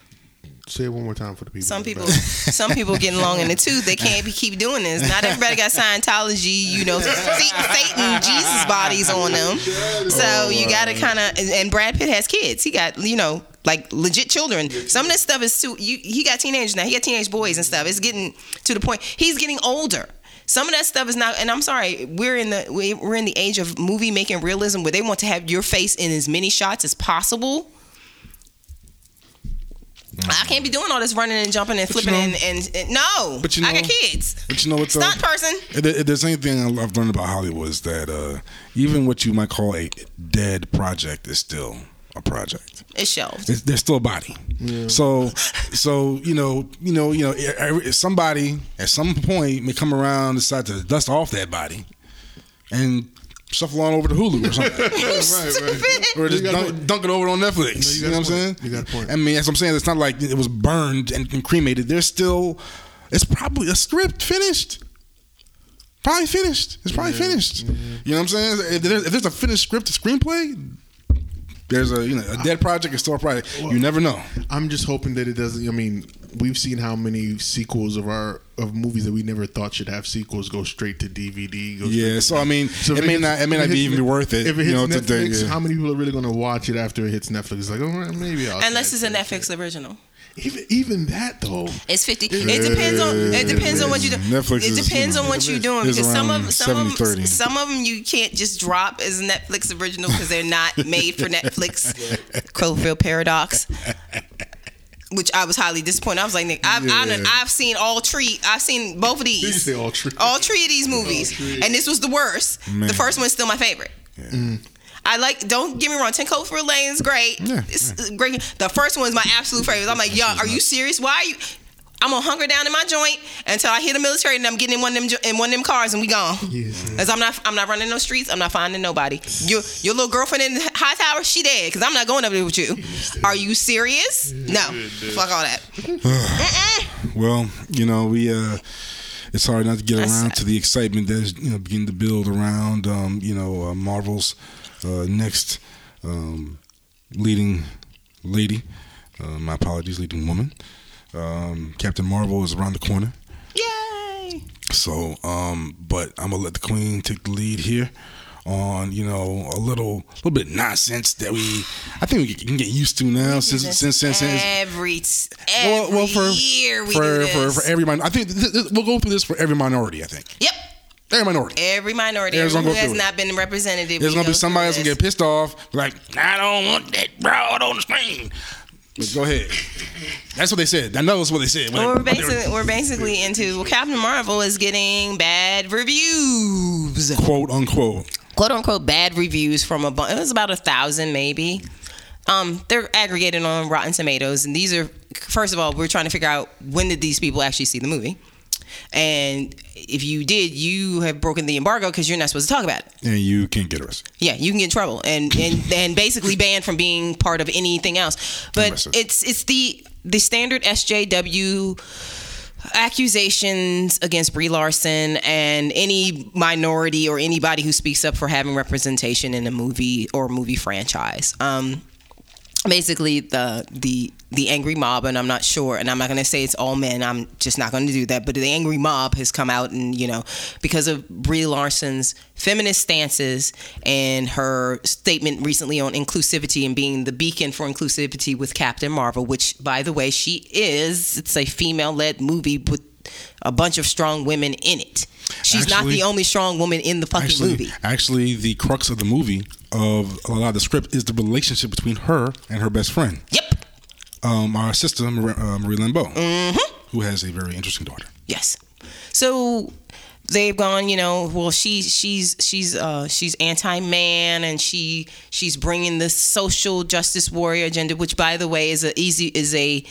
Say it one more time for the people. Some people, [LAUGHS] some people getting long in the tooth. They can't be, keep doing this. Not everybody got Scientology, you know, Satan, Jesus bodies on them. So you oh, got to kind of. And Brad Pitt has kids. He got you know like legit children. Some of this stuff is too. You, he got teenagers now. He got teenage boys and stuff. It's getting to the point. He's getting older. Some of that stuff is not, and I'm sorry, we're in the we're in the age of movie making realism where they want to have your face in as many shots as possible. I can't be doing all this running and jumping and But you flipping know- and, and, and no. But you know, I got kids. But you know what? though? Stunt person. If there- if there's anything I've learned about Hollywood is that uh, even what you might call a dead project is still a project. It's shelved. It's, there's still a body. Yeah. So, so you know, you know, you know, somebody at some point may come around and decide to dust off that body and shuffle on over to Hulu or something. [LAUGHS] right, right. Or just You got a dunk, dunk it over on Netflix. you you, got know a what I'm saying? You got a point. I mean, as I'm saying, it's not like it was burned and, and cremated. There's still, it's probably a script finished. Probably finished. It's probably finished. You know what I'm saying? If there's, if there's a finished script, a screenplay, there's a you know a dead project is still a project. You never know. I'm just hoping that it doesn't. I mean, we've seen how many sequels of our of movies that we never thought should have sequels go straight to DVD. Go Yeah. to- So I mean, So it if may hits- not. It may if not be even Net- worth it. If it you hits know, Netflix, today. how many people are really going to watch it after it hits Netflix? It's like, oh, maybe I'll. Unless it's it. a Netflix original. Even even that though. It's fifty. It depends on. It depends on what you do. Netflix It is, depends you know, on what you're doing because some of some of 70-30. them, some of them you can't just drop as Netflix original because they're not made for Netflix. [LAUGHS] Cloverfield Paradox. Which I was highly disappointed. I was like, Nick, I've, I've, Yeah. I've seen all three. I've seen both of Did you these. say all true? all three of these movies, and this was the worst. Man. The first one's still my favorite. Mm. I like. Don't get me wrong. Ten Cloverfield Lane is great. Yeah, it's great. The first one is my absolute favorite. I'm like, yo, are you serious? Why are you? I'm gonna hunger down in my joint until I hit the military, and I'm getting in one of them in one of them cars, and we gone. Yes, Cause I'm not. I'm not running no streets. I'm not finding nobody. Your your little girlfriend in the high tower, she dead. Cause I'm not going up there with you. Are you serious? No. Fuck all that. [SIGHS] Well, you know, we uh it's hard not to get That's around sad. to the excitement that's you know beginning to build around um, you know, uh, Marvel's uh, next um, leading lady. Uh, my apologies, leading woman. Um, Captain Marvel is around the corner. Yay. So, um, but I'm gonna let the Queen take the lead here on you know a little, little bit of nonsense that we, I think we can get used to now since since since, since every every year we for, do for this. for every min- I think th- th- we'll go through this for every minority. I think Yep. Every minority. Every minority There's who has through it. not been represented. There's gonna go be somebody that's gonna get pissed off, like I don't want that broad on the screen. But go ahead. That's what they said. I know that's what they said. Well, we're basically we're basically into well, Captain Marvel is getting bad reviews, quote unquote. quote unquote bad reviews from a bunch. It was about a thousand maybe. Um, they're aggregated on Rotten Tomatoes, and these are first of all we're trying to figure out when did these people actually see the movie, and if you did, you have broken the embargo because you're not supposed to talk about it. And you can't get arrested. Yeah, you can get in trouble and and and basically banned from being part of anything else. But it's it's the the standard SJW accusations against Brie Larson and any minority or anybody who speaks up for having representation in a movie or movie franchise. Um, basically the the the angry mob and I'm not sure and I'm not going to say it's all men I'm just not going to do that but the angry mob has come out and you know because of Brie Larson's feminist stances and her statement recently on inclusivity and being the beacon for inclusivity with Captain Marvel which by the way she is it's a female led movie with a bunch of strong women in it she's not the only strong woman in the fucking Actually, movie actually, the crux of the movie of a lot of the script is the relationship between her and her best friend, yep um, our sister Marie, uh, Marie Mm-hmm. who has a very interesting daughter. Yes. So they've gone, you know, well she's she's she's uh she's anti-man and she she's bringing this social justice warrior agenda which by the way is a easy is a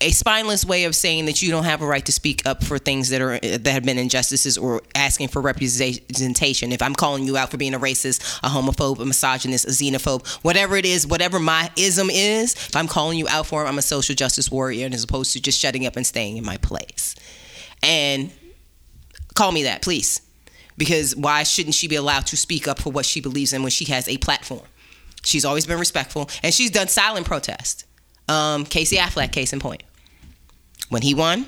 a spineless way of saying that you don't have a right to speak up for things that are that have been injustices or asking for representation. If I'm calling you out for being a racist, a homophobe, a misogynist, a xenophobe, whatever it is, whatever my ism is, if I'm calling you out for it, I'm a social justice warrior and as opposed to just shutting up and staying in my place. And call me that, please. Because why shouldn't she be allowed to speak up for what she believes in when she has a platform? She's always been respectful, and she's done silent protest. Um, Casey Affleck, case in point. When he won,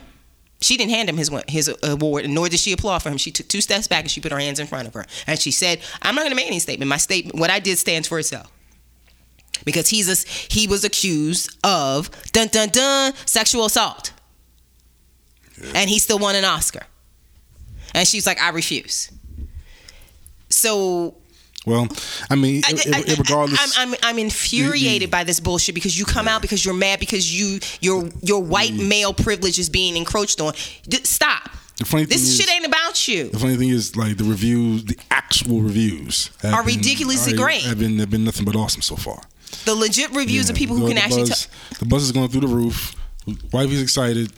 she didn't hand him his his award, nor did she applaud for him. She took two steps back and she put her hands in front of her, and she said, "I'm not going to make any statement. My statement, what I did, stands for itself." Because he's a, he was accused of dun dun dun sexual assault, and he still won an Oscar. And she's like, "I refuse." So Well, I mean, I- ir- I- ir- regardless, I'm, I'm, I'm infuriated by this bullshit because you come out because you're mad because you your your white male privilege is being encroached on. D- stop. The funny this thing shit ain't about you. the funny thing is, like the reviews, the actual reviews have Are been- ridiculously are- great. Have been have been nothing but awesome so far. The legit reviews Yeah, of people who can the actually. buzz, T- the buzz is going through the roof. Wifey's excited.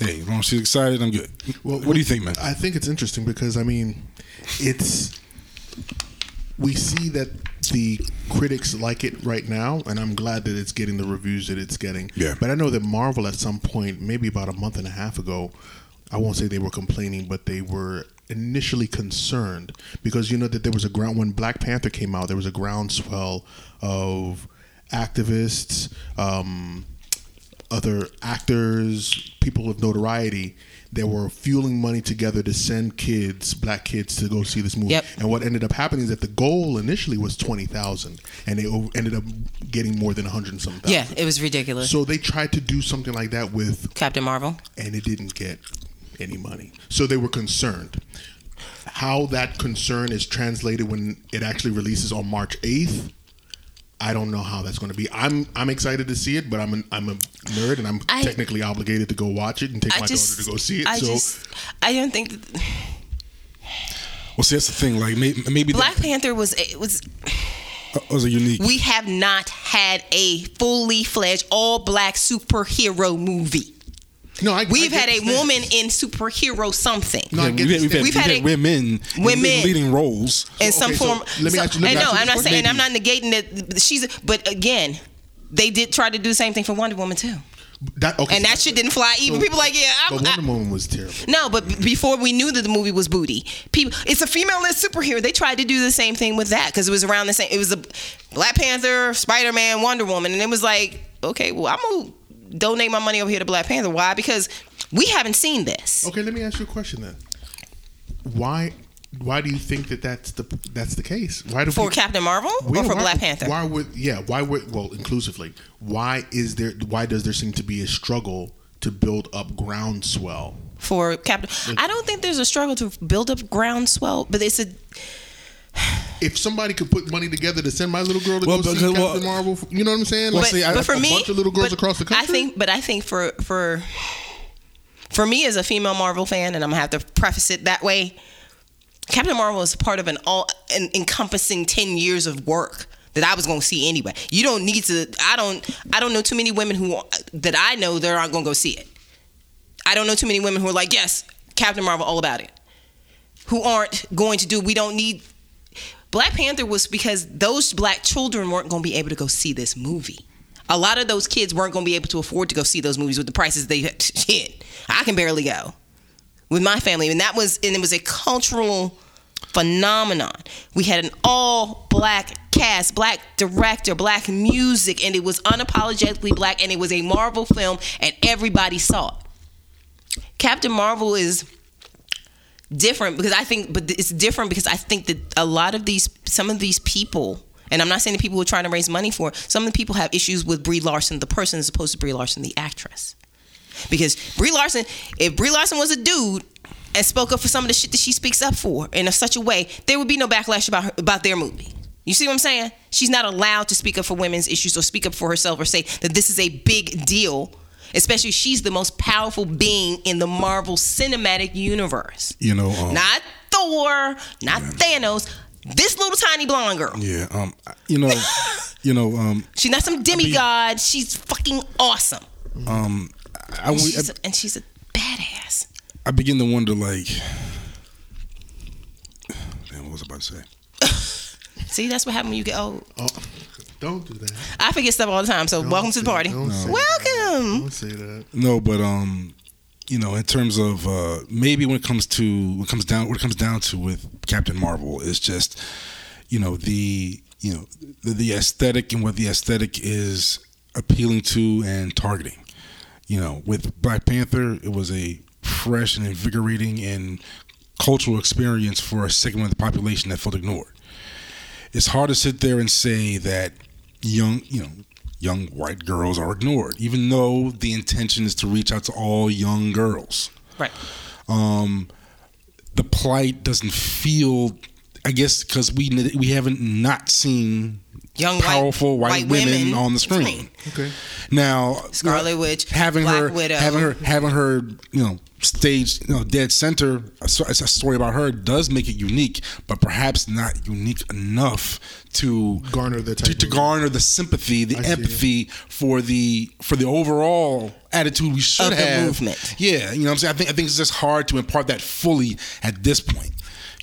Hey, as long as she's excited, I'm good. Well, what do you think, man? I think it's interesting because I mean, it's we see that the critics like it right now, and I'm glad that it's getting the reviews that it's getting. Yeah. But I know that Marvel at some point, maybe about a month and a half ago, I won't say they were complaining, but they were initially concerned because you know that there was a ground when Black Panther came out, there was a groundswell of activists, um, other actors, people of notoriety they were fueling money together to send kids, black kids, to go see this movie. Yep. And what ended up happening is that the goal initially was twenty thousand, and they ended up getting more than a hundred and some. Yeah, it was ridiculous. So they tried to do something like that with, Captain Marvel. and it didn't get any money. So they were concerned. How that concern is translated when it actually releases on March eighth. I don't know how that's going to be. I'm I'm excited to see it, but I'm an, I'm a nerd and I'm I- technically obligated to go watch it and take I my just, daughter to go see it. I so just, I don't think that Well, see, that's the thing. Like maybe, maybe Black Panther was it was. that was a unique. We have not had a fully fledged all black superhero movie. No, I, We've I had a the woman in superhero something. No, Yeah, we've, had, we've, had. We've we've had had a- women, in Women. leading roles. in some okay, so form. let me so- ask you- let me and no, I'm not saying. question. I'm not negating that she's. But again, they did try to do the same thing for Wonder Woman too, That, okay, and that shit didn't fly Even so- People like, yeah, I'm, But I, Wonder Woman was terrible. no, but before we knew that the movie was booty, people, it's a female-led superhero. They tried to do the same thing with that because it was around the same. It was a Black Panther, Spider-Man, Wonder Woman, and it was like, okay, well, I'm gonna donate my money over here to Black Panther. Why? Because we haven't seen this. Okay, let me ask you a question then. Why why do you think that that's the that's the case? Why do For Captain Marvel or for why- Black Panther? Why would yeah? Why would well inclusively? Why is there? Why does there seem to be a struggle to build up groundswell? for Captain. I don't think there's a struggle to build up groundswell, but it's a If somebody could put money together to send my little girl to Well, go see because- Captain well- Marvel, you know what I'm saying? Well, but, see, I- but for a me, bunch of little girls but across the country. I think, but I think for for for me as a female Marvel fan, and I'm gonna have to preface it that way. Captain Marvel is part of an all an encompassing ten years of work that I was going to see anyway. You don't need to. I don't. I don't know too many women who uh, that I know that aren't going to go see it. I don't know too many women who are like, yes, Captain Marvel, all about it. Who aren't going to do? We don't need. Black Panther was because those black children weren't going to be able to go see this movie. A lot of those kids weren't going to be able to afford to go see those movies with the prices they [LAUGHS] hit. I can barely go with my family, and that was and it was a cultural phenomenon. We had an all black cast, black director, black music, and it was unapologetically black, and it was a Marvel film, and everybody saw it. Captain Marvel is different because I think, but it's different because I think that a lot of these, some of these people, and I'm not saying the people who are trying to raise money for, some of the people have issues with Brie Larson, the person, as opposed to Brie Larson, the actress. Because Brie Larson, if Brie Larson was a dude and spoke up for some of the shit that she speaks up for in a, such a way, there would be no backlash about her, about their movie. You see what I'm saying? She's not allowed to speak up for women's issues or speak up for herself or say that this is a big deal. Especially, she's the most powerful being in the Marvel Cinematic Universe. You know, um, Not Thor, not Thanos. This little tiny blonde girl. yeah, um, you know, [LAUGHS] you know, um, She's not some demigod. She's fucking awesome. um, I, And she's a, and she's a badass. I begin to wonder, like, [SIGHS] damn, what was I about to say? [LAUGHS] See, that's what happens when you get old. Oh, don't do that. I forget stuff all the time. So Don't welcome to the party. don't say Welcome. Don't say that. No, but um, you know, in terms of uh, maybe when it comes to what comes down, what it comes down to with Captain Marvel is just, you know, the you know the, the aesthetic and what the aesthetic is appealing to and targeting. You know, with Black Panther, it was a fresh and invigorating and cultural experience for a segment of the population that felt ignored. It's hard to sit there and say that young, you know, young white girls are ignored, even though the intention is to reach out to all young girls. Right. Um, the plight doesn't feel, I guess, because we we haven't not seen Young powerful white, white women, women on the screen. screen. Okay. Now, Scarlet Witch, having Black her, Widow. having her, having her, you know, stage, you know, dead center. A, a story about her does make it unique, but perhaps not unique enough to Garner the to, type to of- garner the sympathy, the I empathy for the for the overall attitude we should Of the have. movement. Yeah, you know what I'm saying. I think I think it's just hard to impart that fully at this point.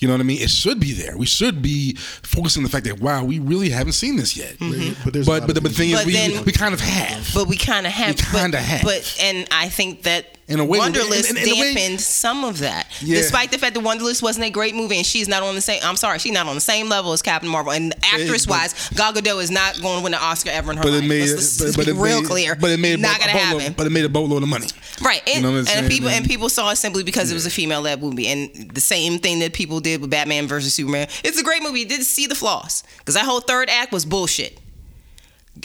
You know what I mean? It should be there. We should be focusing on the fact that wow, we really haven't seen this yet. But there's a lot But but, the thing Mm-hmm. is, But we, we kind of have. But we kind of have. We kinda have. But and I think that in a way, Wonderlist in, in, in a way- dampened some of that, Yeah. despite the fact that Wonderlist wasn't a great movie, and she's not on the same. I'm sorry, she's not on the same level as Captain Marvel. And actress wise, Gal Gadot is not going to win an Oscar ever in her but life. it made, let's, but, let's but be it real made, clear. but it made not a, gonna boatload, happen. but it made a boatload of money. Right, and, You know and saying? people and And- people saw it simply because it was a female-led movie, and the same thing that people did with Batman versus Superman. It's a great movie. You didn't see the flaws because that whole third act was bullshit.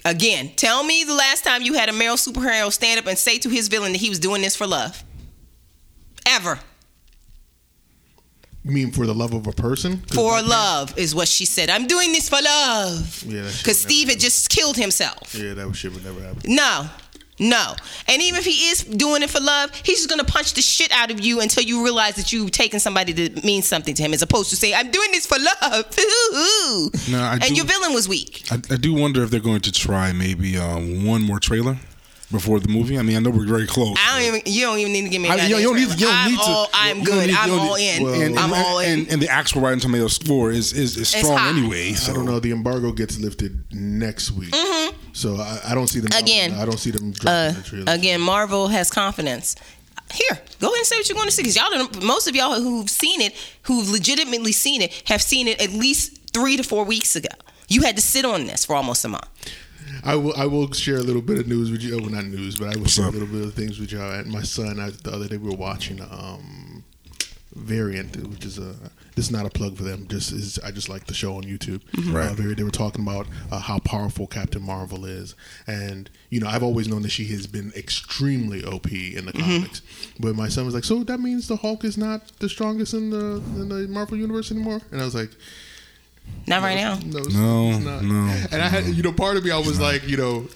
Again, tell me the last time you had a male superhero stand up and say to his villain that he was doing this for love. Ever You mean for the love of a person? for love is what she said. I'm doing this for love. Yeah, because Steve had just killed himself. Yeah, that shit would never happen. No. No. And even if he is doing it for love, he's just gonna punch the shit out of you until you realize that you've taken somebody that means something to him, as opposed to say, I'm doing this for love. Ooh. [LAUGHS] No, I and do- your villain was weak. I, I do wonder if they're going to try maybe um, one more trailer before the movie. I mean, I know we're very close. I don't even you don't even need to give me a I- you, don't need, trailer. you don't I'm need to. all, I'm good. need- I'm all need- in. and, I'm and, all in. And, and the actual Rotten Tomatoes score is is, is strong anyway. So I don't know. The embargo gets lifted next week, so I, I don't see them. Again, I don't see them dropping uh, the trailer. again, Marvel has confidence. Here, go ahead and say what you're going to see, because y'all, don't, most of y'all who've seen it, who've legitimately seen it, have seen it at least three to four weeks ago. You had to sit on this for almost a month. I will. I will share a little bit of news with you. Oh, well, not news, but I will share up? a little bit of things with y'all. And my son, I, the other day, we were watching um, Variant, which is a. This is not a plug for them. Just is. I just like the show on YouTube. Right. Uh, Variant, they were talking about uh, how powerful Captain Marvel is, and you know, I've always known that she has been extremely OP in the comics. But my son was like, "So that means the Hulk is not the strongest in the in the Marvel universe anymore?" And I was like. Not right now. No, it's- No, no, And I had, you know, part of me, I was like, you know,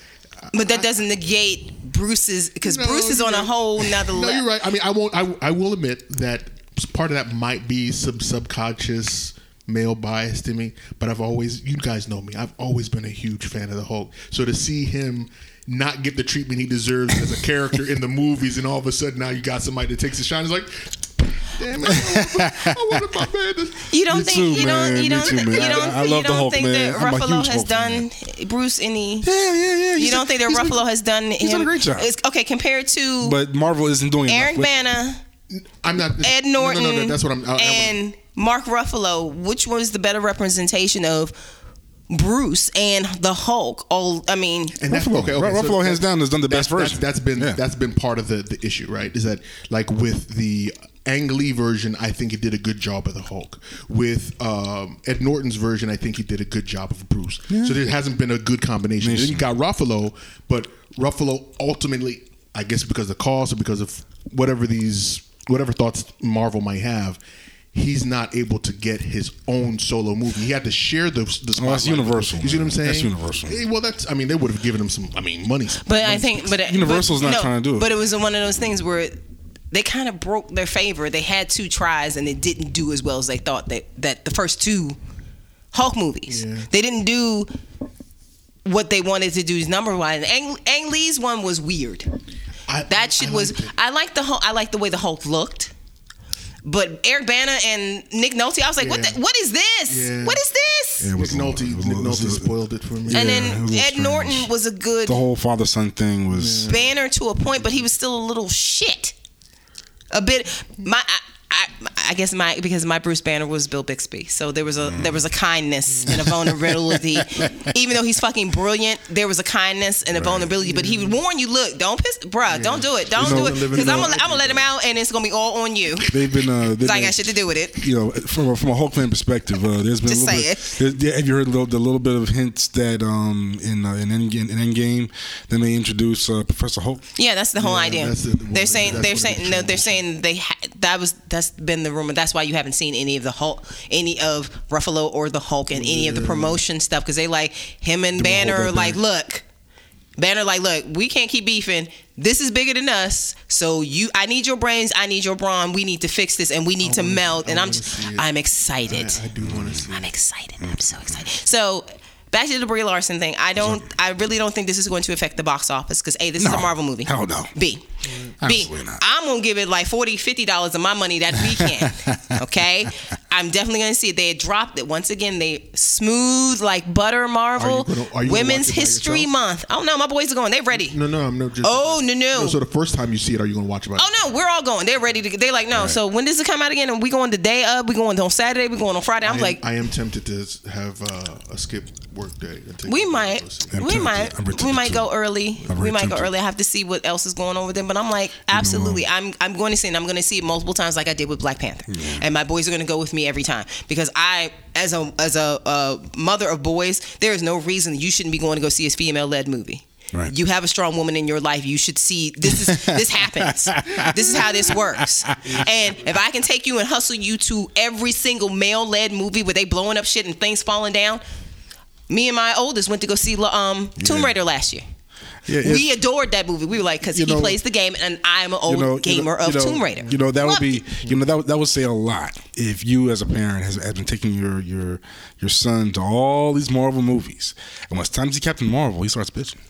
But that doesn't negate Bruce's, because No, Bruce is on a whole nother level. No, you're right. I mean, I won't. I, I will admit that part of that might be some subconscious male bias to me. But I've always, you guys know me. I've always been a huge fan of the Hulk. So to see him not get the treatment he deserves as a character in the movies, and all of a sudden now you got somebody that takes a shine, is like. Damn it! I wanted my man to. You don't Me think too, you man. don't Me you don't too, man. you don't I you love the don't Hulk, think man. that I'm a Ruffalo huge has Hulk done fan. Bruce any yeah, yeah, yeah. you He's- don't think that he's been- Ruffalo has done he's done a great job. it's- okay compared to But Marvel isn't doing Eric enough. Bana I'm not. Ed no, Norton No, no, no. That's what I'm. I, I, and Mark Ruffalo which was the better representation of Bruce and the Hulk all I mean And that's Ruffalo. okay. okay Ruffalo, so hands down, has done the best that's, version. That's, that's been Yeah. that's been part of the, the issue, right? Is that like with the Ang Lee version, I think he did a good job of the Hulk. With um, Ed Norton's version, I think he did a good job of Bruce. So there hasn't been a good combination. Then you got Ruffalo, but Ruffalo ultimately, I guess because of the cost or because of whatever these whatever thoughts Marvel might have. He's not able to get his own solo movie. He had to share the, the spotlight. Well, that's Universal, You see what I'm saying? That's Universal. Eh, Well, that's. I mean, they would have given him some. I mean, money. But I think, but Universal's but, not trying to do it. But it was one of those things where they kind of broke their favor. They had two tries and it didn't do as well as they thought that that the first two Hulk movies. Yeah. They didn't do what they wanted to do number wise. Ang, Ang Lee's one was weird. I- That shit I was. it. I like the Hulk. I like the way the Hulk looked. But Eric Bana and Nick Nolte, I was like, what? The, what is this? Yeah. What is this? Yeah, Nick was a little- Nolte, was Nick Nolte was spoiled it for me. and Yeah, then Ed little Norton was a good the whole father son thing was. banner to a point, but he was still a little shit. A bit. My. I, I, I guess my because my Bruce Banner was Bill Bixby, so there was a there was a kindness and a vulnerability. [LAUGHS] Even though he's fucking brilliant, there was a kindness and a vulnerability. But he would warn you, look, don't piss, bruh, don't do it, don't You know, do it, because I'm gonna I'm gonna let him out, and it's gonna be all on you. They've been. Uh, they've [LAUGHS] 'Cause I got shit to do with it. you know, from a, from a Hulk fan perspective, uh, there's been Just a little say bit. there- have you heard a little, the little bit of hints that um, in uh, in Endgame, in Endgame, they may introduce uh, Professor Hulk? Yeah, that's the whole Yeah, idea. the- well, they're saying they're saying no, they're saying they ha- that was that's been the rumor. That's why you haven't seen any of the Hulk, any of Ruffalo or the Hulk, and any of the promotion stuff because they like him and Banner. Like, look, Banner, like, look, we can't keep beefing. This is bigger than us. So you, I need your brains. I need your brawn. We need to fix this, and we need to wanna- melt. I And I'm, just. I'm excited. I do want to see. I'm it. excited. I'm so excited. So back to the Brie Larson thing. I don't. I really don't think this is going to affect the box office because a this is No. a Marvel movie. Hell no. B mm. B, Absolutely not. I'm gonna give it like 40 50 dollars of my money that weekend. [LAUGHS] okay, I'm definitely gonna see it. They dropped it once again. They smooth like butter. Marvel Are you gonna- are you Women's watch it by History yourself? Month. Oh no, my boys are going. They're ready. No, no, I'm no. Just, Oh, no, no. So the first time you see it, are you going to watch it? Oh no, we're all going. They're ready to. They're like, no. So when does it come out again? And we going the day of. We going on Saturday. We going on Friday. I'm I am, like, I am tempted to have uh, a skip work day. and take we might, go see it. I'm we might, we might go early. We might go early. I have to see what else is going on with them. But I'm like, absolutely, I'm, I'm going to see it. and I'm going to see it multiple times, like I did with Black Panther. And my boys are going to go with me every time because I, as a as a uh, mother of boys, there is no reason you shouldn't be going to go see a female led movie. Right. You have a strong woman in your life. You should see this is [LAUGHS] this happens. this is how this works. And if I can take you and hustle you to every single male led movie where they blowing up shit and things falling down, me and my oldest went to go see um, Tomb. Raider last year. Yeah, We adored that movie. We were like, because he know- plays the game, and I'm an old you know, gamer you know, of Tomb Raider. You know that would be, it. you know that that would say a lot if you as a parent has, has been taking your your your son to all these Marvel movies, and when it's time to see Captain Marvel, he starts bitching.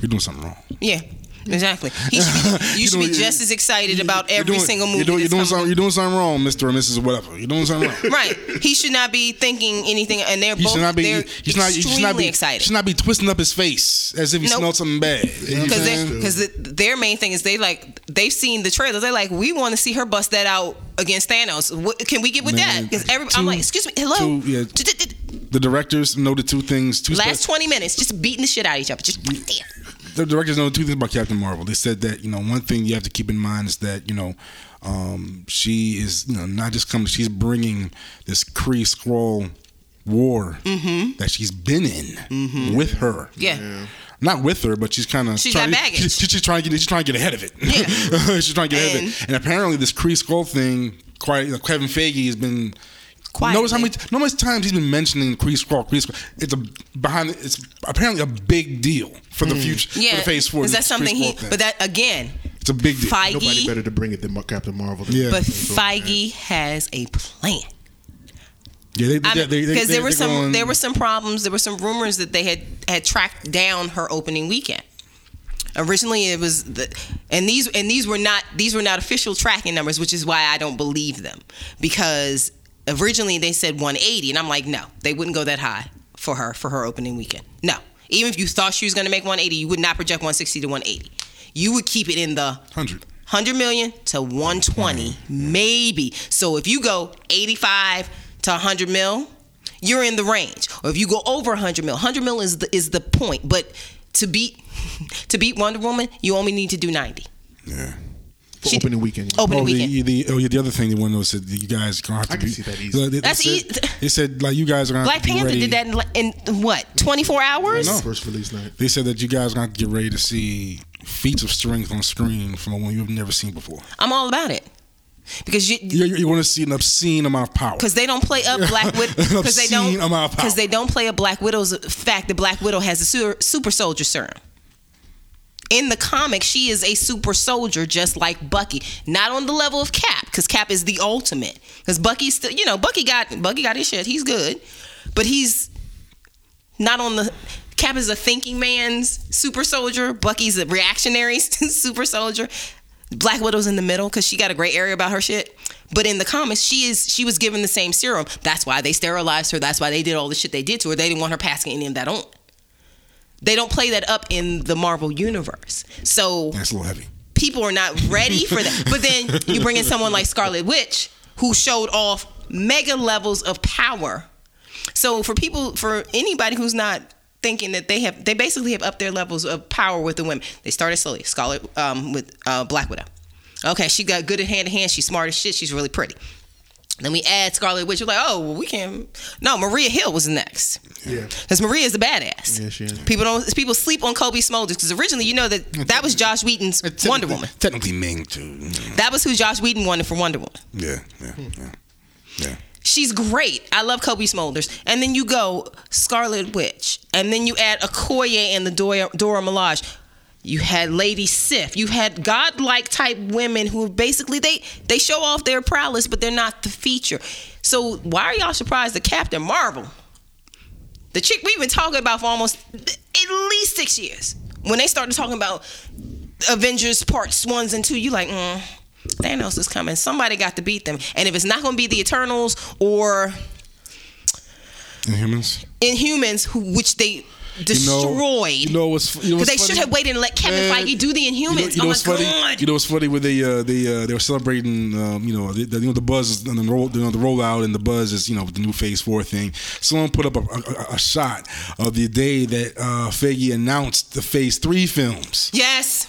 You're doing something wrong. Yeah, exactly. [LAUGHS] He should be, you should be just as excited about every doing- single movie. You're doing, you're doing something. You're doing something wrong, Mister or Mrs. or whatever. You're doing something wrong. Right. He should not be thinking anything, and they're He both should not be. they're He should not. He should not be. excited. Should not be twisting up his face as if he Nope. smelled something bad. You know what because saying? their main thing is they like they've seen the trailers. They're like, we want to see her bust that out against Thanos. What, can we get with Man, that? Because every I'm like, excuse me, hello. two- yeah. the directors know the two things. Two Last spe- twenty minutes, just beating the shit out of each other, just right there. The directors know two things about Captain Marvel. They said that you know one thing you have to keep in mind is that you know um, she is you know not just coming. She's bringing this Kree Skrull war that she's been in with her. Yeah. Not with her, but she's kind of She's trying, got baggage. She's, she's trying to get she's trying to get ahead of it. Yeah. [LAUGHS] she's trying to get ahead of it. And apparently, this Kree Skrull thing, quite Kevin Feige has been. Quietly. Notice how many, know how much times he's been mentioning Kree Skrull, Kree Skrull. It's a behind. It's apparently a big deal for the future. Mm. Yeah, for the Phase Four. Is that something Kree he? Skrull thing. But that again, it's a big deal. Feige. Nobody better to bring it than Captain Marvel. Yeah. But Feige has a plan. yeah, they, I they, they, they, because there were some going- there were some problems. There were some rumors that they had had tracked down her opening weekend. Originally, it was the, and these and these were not these were not official tracking numbers, which is why I don't believe them because originally they said 180, and I'm like, no, they wouldn't go that high for her for her opening weekend. No, even if you thought she was going to make 180, you would not project 160 to 180. You would keep it in the hundred. 100 million to 120 maybe so if you go 85 to 100 mil you're in the range or if you go over 100 mil 100 mil is the, is the point but to beat [LAUGHS] to beat wonder woman you only need to do 90 Yeah. For She- opening weekend. opening Oh, weekend the, the, oh, yeah, the other thing they want to know is that you guys gonna have to I can be. see that easy. They, they That's said, easy. [LAUGHS] They said like you guys are gonna black have to panther ready. did that in, in what 24 hours No, First release night. They said that you guys are gonna have to get ready to see feats of strength on screen from a one you've never seen before. i'm all about it because you You're, you're going to see an obscene amount of power. because they don't play up Black Widow [LAUGHS] An [LAUGHS] because they don't amount of power. because they don't play up Black Widow's fact that Black Widow has a super, super soldier serum. In the comics, she is a super soldier just like Bucky, not on the level of Cap because Cap is the ultimate. Because Bucky's still, you know, Bucky got Bucky got his shit. He's good, but he's not on the. Cap is a thinking man's super soldier. Bucky's a reactionary [LAUGHS] super soldier. Black Widow's in the middle because she got a gray area about her shit. But in the comics, she is she was given the same serum. That's why they sterilized her. That's why they did all the shit they did to her. They didn't want her passing any of that on. They don't play that up in the Marvel universe. So That's a little heavy. people are not ready for that. [LAUGHS] But then you bring in someone like Scarlet Witch who showed off mega levels of power. So for people, for anybody who's not thinking that they have, they basically have upped their levels of power with the women. They started slowly. Scarlet um, with uh, Black Widow. Okay, she got good at hand to hand. She's smart as shit. She's really pretty. Then we add Scarlet Witch. We're like, oh, well, we can't. No, Maria Hill was next. Yeah. Because Maria is a badass. Yeah, she is. People don't. People sleep on Cobie Smulders because originally, you know that that was Joss Whedon's Wonder Woman. Technically Ming too. That was who Joss Whedon wanted for Wonder Woman. Yeah, yeah, yeah. Yeah. She's great. I love Cobie Smulders. And then you go Scarlet Witch, and then you add Okoye and the Dora, Dora Milaje. You had Lady Sif. You had godlike type women who basically they they show off their prowess, but they're not the feature. So why are y'all surprised that Captain Marvel, the chick we've been talking about for almost at least six years, when they started talking about Avengers parts ones and two, you like, mm, Thanos is coming. Somebody got to beat them. And if it's not going to be the Eternals or Inhumans. Inhumans, who which they You know- destroyed. You know what's you know what's they should have waited and let Kevin Man, Feige do the Inhumans. You know, you know oh what's my funny? god! You know what's funny? Where they uh, they uh, they were celebrating, um, you know, the, the, you know the buzz and the roll, you know, the rollout and the buzz is you know the new Phase Four thing. Someone put up a, a, a shot of the day that uh, Feige announced the Phase Three films. yes.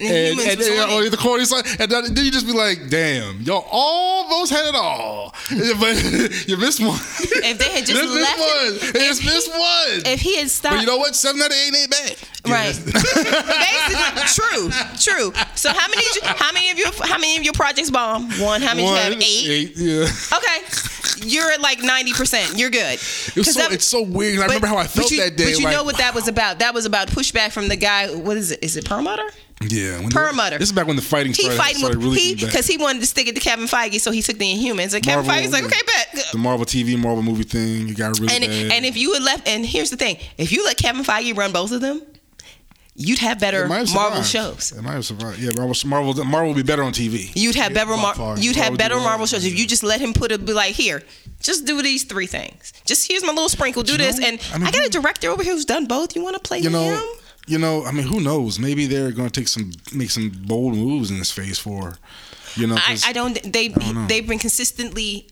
And, and, and, oh, it. the corny side, and then you just be like, "Damn, y'all almost had it all, [LAUGHS] but [LAUGHS] you missed one. If they had just [LAUGHS] left one, it- it's missed one. If he had stopped, but you know what? Seven out of eight ain't bad. Right. Basically, true, true. So how many? You, how many of your how many of your projects bomb? One. How many One, you have? Eight. yeah. Okay, you're at like ninety percent. You're good. It 'Cause so, that- it's so weird. I remember how I felt you, that day. But you like, know what that was about? That was about pushback from the guy. What is it? Is it Perlmutter? Yeah, when Perlmutter. This is back when the fighting started. He fighting started with really he because he wanted to stick it to Kevin Feige, so he took the Inhumans, and Kevin Marvel, Feige's like, okay, bet. the Marvel TV, Marvel movie thing. You got to really And bad. and if you had left, and here's the thing: if you let Kevin Feige run both of them, you'd have better have Marvel shows. It might have survived. Yeah, Marvel, Marvel, Marvel will be better on TV. You'd have better by Mar- you'd have Marvel better Marvel shows if you just let him put it be like here, just do these three things. Just here's my little sprinkle, do you this, know, and I I, got a director over here who's done both. You want to play You know, him? You know. I mean, who knows? Maybe they're going to take some, make some bold moves in this Phase Four. You know, I, I don't. They don't know. they've been consistently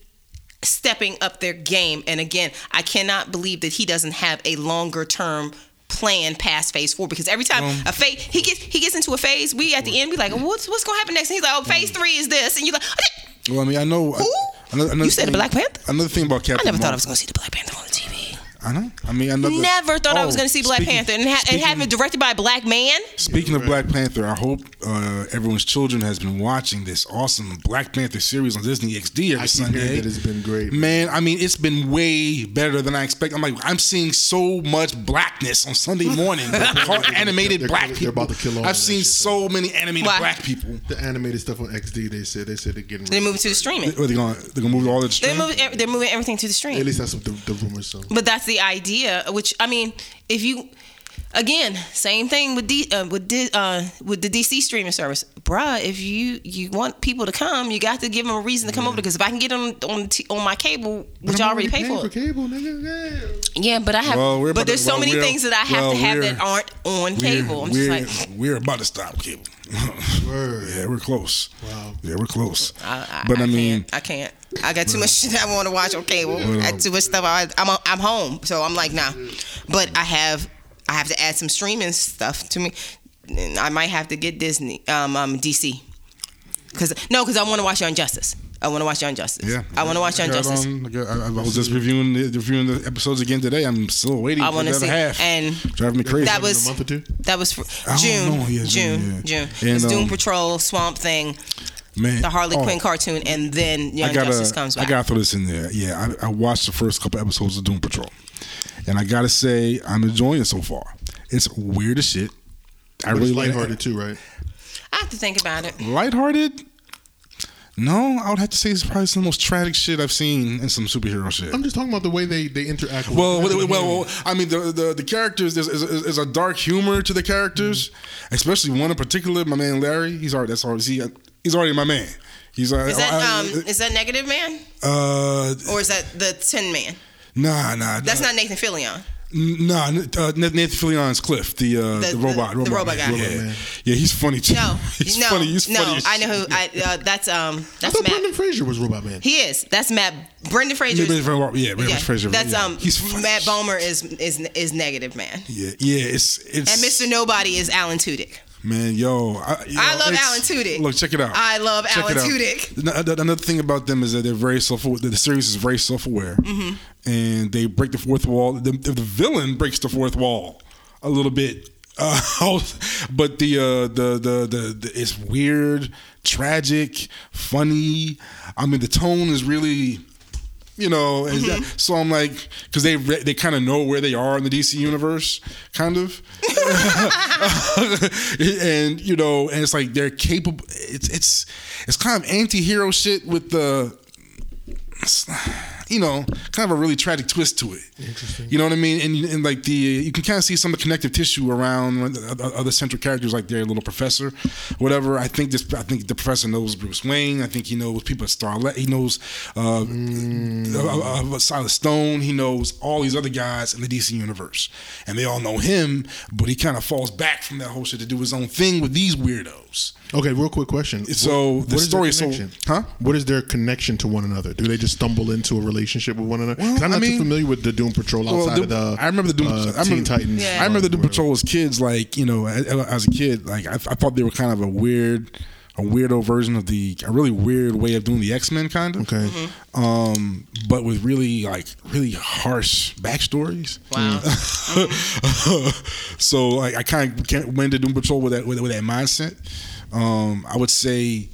stepping up their game, and again, I cannot believe that he doesn't have a longer term plan past phase four because every time a phase he gets he gets into a phase we at the end we like what's what's gonna happen next and he's like oh phase mm. three is this and you're like Well, I mean, I know. Who? Another, another You said thing- Black Panther? Another thing about Captain. I never thought I was gonna see the Black Panther on the TV I know. I mean, another. never thought I was Oh, gonna see Black speaking- Panther and, ha- and have it directed by a black man Speaking of Black Panther, I hope uh, everyone's children has been watching this awesome Black Panther series on Disney XD every I keep Sunday. that it's been great. Man, I mean, it's been way better than I expected. I'm like, I'm seeing so much blackness on Sunday [LAUGHS] morning. Called animated They're- black they're people. about to kill all I've seen shit, so many animated Why? black people. The animated stuff on XD, they said they said they're getting. they rid of moved to the streaming Are they gonna they're gonna move all the they're stream? moving they're moving everything to the it. stream At least that's what the, the rumors. So But that's the idea, which I mean, if you again, same thing with D, uh, with D, uh, with the DC streaming service, bruh. If you you want people to come, you got to give them a reason to come over because if I can get them on t- on my cable, which I already pay for, for cable, nigga. Yeah. yeah, but I have, Well, but there's to- so well, many things that I have well, to have that aren't on We're, cable. I'm we're, just like, we're about to stop cable. [LAUGHS] Yeah, we're close. Wow. Yeah, we're close. I, I, but I, I mean, can't, I can't. I got too much shit I want to watch on cable. I got too much stuff. I, I'm I'm home, so I'm like, nah. But I have I have to add some streaming stuff to me. And I might have to get Disney, um, um DC, because no, because I want to watch Young Justice. I want to watch Young Justice. yeah, I want to watch I Young Justice. on- I, I- I was just reviewing the, reviewing the episodes again today. I'm still waiting I want to see, half. and driving me crazy. that was a month or two. that was for June. Yeah, June, June, June. yeah. It's And, Doom um, Patrol, Swamp Thing, man. the Harley oh, Quinn cartoon, and then Young I gotta, Justice comes back. I gotta throw this in there. Yeah, I, I watched the first couple episodes of Doom Patrol, and I gotta say I'm enjoying it so far. It's weird as shit. I But really it's like lighthearted too, right? I have to think about it. lighthearted. No, I would have to say it's probably some of the most tragic shit I've seen in some superhero shit. I'm just talking about the way they they interact. With Well, with well, well, well, I mean, the the, the characters there's is, is, is a dark humor to the characters, mm-hmm. especially one in particular. My man Larry, he's already that's already he, he's already my man. He's uh, Is that I- um is that Negative Man uh or is that the Tin Man? nah nah That's nah, not Nathan Fillion. nah uh, Nathan Fillion's Cliff the uh, the, The- robot the- the robot man. guy. yeah. Man. yeah he's funny too No, [LAUGHS] he's no, funny he's no. funny I know who. I uh, that's um I thought Matt. Brendan Fraser was Robot Man. He is. That's Matt. Brendan Fraser. Yeah, Brendan Fraser, yeah, Brendan Yeah, Fraser, that's yeah. um. He's funny Matt Bomer is is is Negative Man, yeah yeah it's it's and Mr. Nobody is Alan Tudyk. Man, yo, I, yo, I love Alan Tudyk. Look, check it out. I love Check Alan. Tudyk. Another thing about them is that they're very self. Aware. The series is very self-aware, Mm-hmm. and they break the fourth wall. The, the villain breaks the fourth wall a little bit, [LAUGHS] uh, but the, uh, the, the the the it's weird, tragic, funny. I mean, the tone is really you know. and Mm-hmm. that- so I'm like, because they re- they kind of know where they are in the DC universe, kind of, [LAUGHS] [LAUGHS] and you know, and it's like they're capable. It's it's it's kind of anti-hero shit with the. You know, kind of a really tragic twist to it. You know what I mean? And, and like the you can kind of see some of the connective tissue around other central characters, like their little professor, whatever. I think this. I think the professor knows Bruce Wayne. I think he knows people at Starlet. He knows uh, uh, uh, Silas Stone. He knows all these other guys in the DC universe, and they all know him. But he kind of falls back from that whole shit to do his own thing with these weirdos. Okay, real quick question. So, What- the what is story is so- huh? What is their connection to one another? Do they just stumble into a relationship with one another. Well, I'm I not mean- too familiar with the Doom Patrol outside Well, of the. I remember the Doom. uh, I remember, Titans. Yeah. I remember the Doom. Patrol as kids. Like you know, as, as a kid, like I, I thought they were kind of a weird, a weirdo version of the a really weird way of doing the X Men, kind of. Okay. Um, but with really like really harsh backstories. Wow. [LAUGHS] so like I kind of went into Doom Patrol with that with, with that mindset. Um, I would say,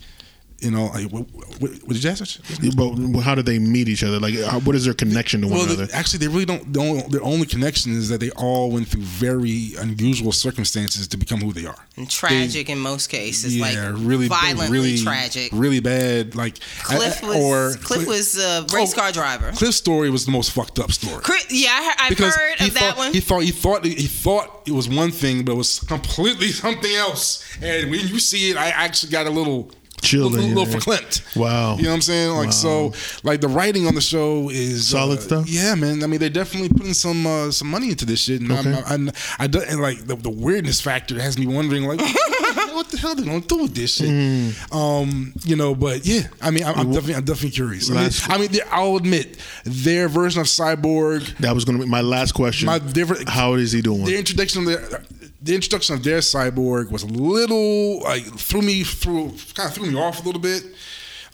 you know, like what, what, what did you ask? But how do they meet each other? Like, how, what is their connection to one Well, another? the, actually, they really don't. The only, their only connection is that they all went through very unusual circumstances to become who they are. And tragic in most cases, like really, violently really tragic. really bad. Like Cliff was or Cliff was a oh, race Oh, car driver. Cliff's story was the most fucked up story. Chris, yeah, I heard, I've because heard he of thought, that one. He thought he thought he thought it was one thing, but it was completely [LAUGHS] something else. And when you see it, I actually got a little Chill little, little your- verklempt. Wow. You know what I'm saying? Like so, like the writing on the show is Solid uh, stuff? Yeah, man. I mean, they're definitely putting some uh, some money into this shit, and I'm, Okay. I'm, I do, and like the, the weirdness factor has me wondering, like, [LAUGHS] what the hell are they gonna do with this shit? Hmm. Um, you know, but yeah, I mean, I'm, I'm definitely, I'm definitely curious. I mean, I mean I'll admit their version of Cyborg that was going to be my last question. My different- how is he doing? the introduction of their the introduction of their cyborg was a little like threw me through kind of threw me off a little bit.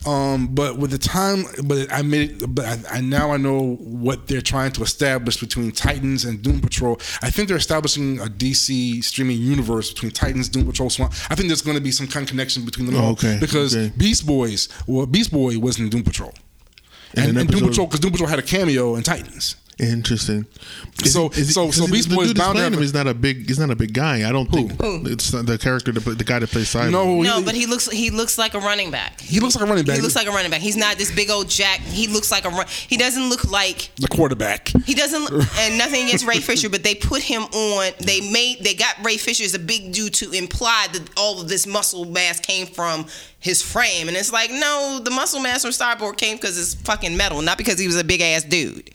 Um, but with the time, but I made it. But I, I now I know what they're trying to establish between Titans and Doom Patrol. I think they're establishing a DC streaming universe between Titans, Doom Patrol, Swamp. I think there's going to be some kind of connection between them all. Okay, Because okay. Beast Boys, well, Beast Boy was in Doom Patrol, And and, an and Doom Patrol because Doom Patrol had a cameo in Titans. Interesting. So- Is- is- so- so Beast the Boy is dude bound to have him is not a big. He's not a big guy. I don't think it's not the character, that, play- the guy that plays Cyborg. No, no, he- but he looks he looks like a running back. He looks like a running back. He looks like a running back. He's not this big old jack. He looks like a run. He doesn't look like the quarterback. he doesn't. [LAUGHS] And nothing against Ray Fisher, but they put him on. They made they got Ray Fisher as a big dude to imply that all of this muscle mass came from his frame, and it's like no, the muscle mass from Cyborg came because it's fucking metal, not because he was a big ass dude.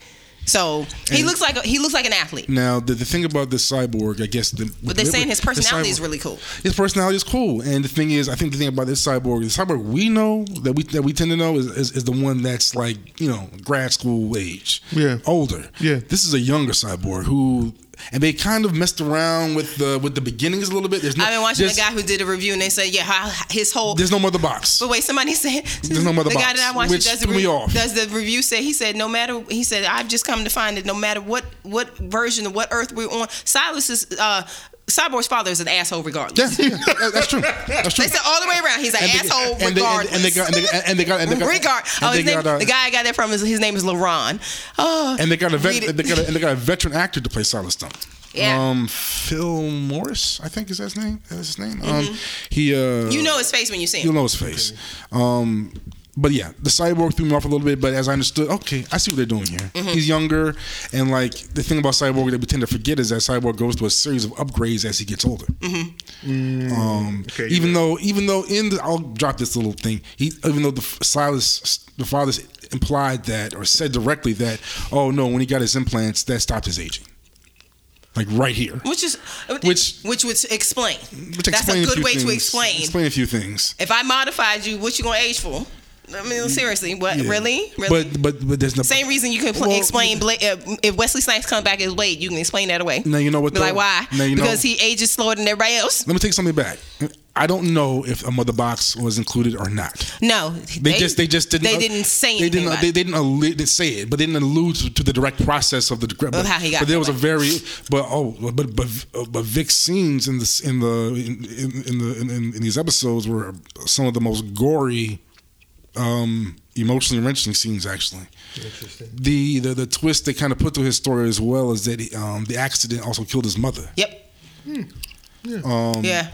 So he And- looks like a, he looks like an athlete. Now, the, the thing about this cyborg, I guess, the, But they're saying his the personality is really cool. His personality is cool, and the thing is, I think the thing about this cyborg, the cyborg we know that we that we tend to know is, is, is the one that's like you know grad school age, Yeah. older. Yeah. this is a younger cyborg who, and they kind of messed around with the with the beginnings a little bit. There's no, I've been watching the guy who did a review, and they said, yeah, how, his whole There's no mother box. But wait, somebody said There's no mother the guy box, that I watched does the, off. does the review say he said no matter he said I've just come to find that no matter what what version of what Earth we're on, Silas is uh, Cyborg's father is an asshole regardless. Yeah, yeah, that's true. That's true. They said all the way around he's an And they- asshole and they- regardless. and they got- and they got- and they got- and they got- Regard. and Oh, his name, got, uh, the guy I got that from is his name is LaRon. Oh, and they got a vet, it. they got a, and they got a veteran actor to play Silas Stone. Yeah. Um, Phil Morris, I think is that his name. That's his name. Um, he uh, Mm-hmm. you know his face when you see him. you'll know his face. Um, but yeah, the cyborg threw me off a little bit. But as I understood, okay, I see what they're doing here. Mm-hmm. He's younger, and like the thing about cyborg that we tend to forget is that cyborg goes through a series of upgrades as he gets older. Um, Okay, even you're though, even though in the, I'll drop this little thing. He, even though the Silas, the father's implied that or said directly that, oh no, when he got his implants, that stopped his aging. Like right here. Which is Which- which would explain. Which That's a good few way to explain. Explain a few things. If I modified you, what you gonna age for? I mean, seriously, what? Yeah. Really? Really? But but but there's no Same reason you can pl- Well, explain Blade, uh, if Wesley Snipes comes back as Blade, you can explain that away. Now you know what Be like, why? Now you know- because he ages slower than everybody else. Let me take something back. I don't know if a mother box was included or not. No, They, just they just didn't They didn't say they didn't about they didn't allude, they say it, but they didn't allude to, to the direct process of the but, Of how he got But there was a very but oh but but but Vic's scenes in the in the in, in, in the in, in these episodes were some of the most gory, um, emotionally wrenching scenes actually. The, the the twist they kind of put to his story as well is that he, um, the accident also killed his mother. Yep. Um, Yeah.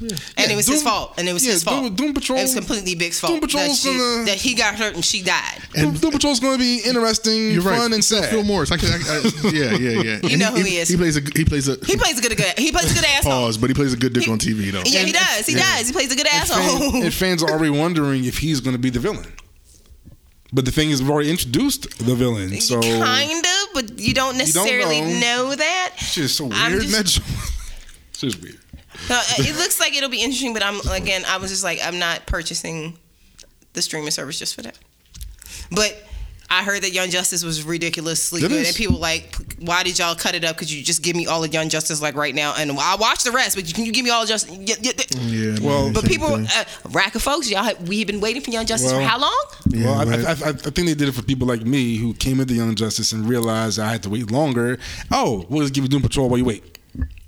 And it was his fault. And it was yeah, his fault. Doom- Doom Patrol- It was completely Vic's fault. Doom Patrol's that, she- gonna- that he got hurt and she died. Doom, Doom Patrol's going to be interesting, You're fun, and sad. Phil Morris. I can, I, I, yeah, yeah, yeah. You And know who he is. He plays a. He plays a. He plays a good, good he plays a good asshole. pause, but he plays a good dick He- on TV though. Yeah, he does. He yeah. does. He plays a good and, asshole. fan- and [LAUGHS] fans are already wondering if he's going to be the villain. But the thing is, we've already introduced the villain, so kind of, but you don't necessarily know. know. that. it's just so I'm weird. just- man. [LAUGHS] it's just weird. No, it looks like it'll be interesting, but I'm again, I was just like, I'm not purchasing the streaming service just for that. But I heard that Young Justice was ridiculously It good, is. and people like, why did y'all cut it up? Could you just give me all of Young Justice like right now? And I'll watch the rest, but can you give me all of Justice? Yeah, yeah, yeah. Yeah. Well, But people, thing. uh, rack of folks, y'all, have, we've been waiting for Young Justice Well, for how long? Yeah, well, I, right. I, I, I think they did it for people like me who came into Young Justice and realized I had to wait longer. Oh, we'll just give you Doom Patrol while you wait.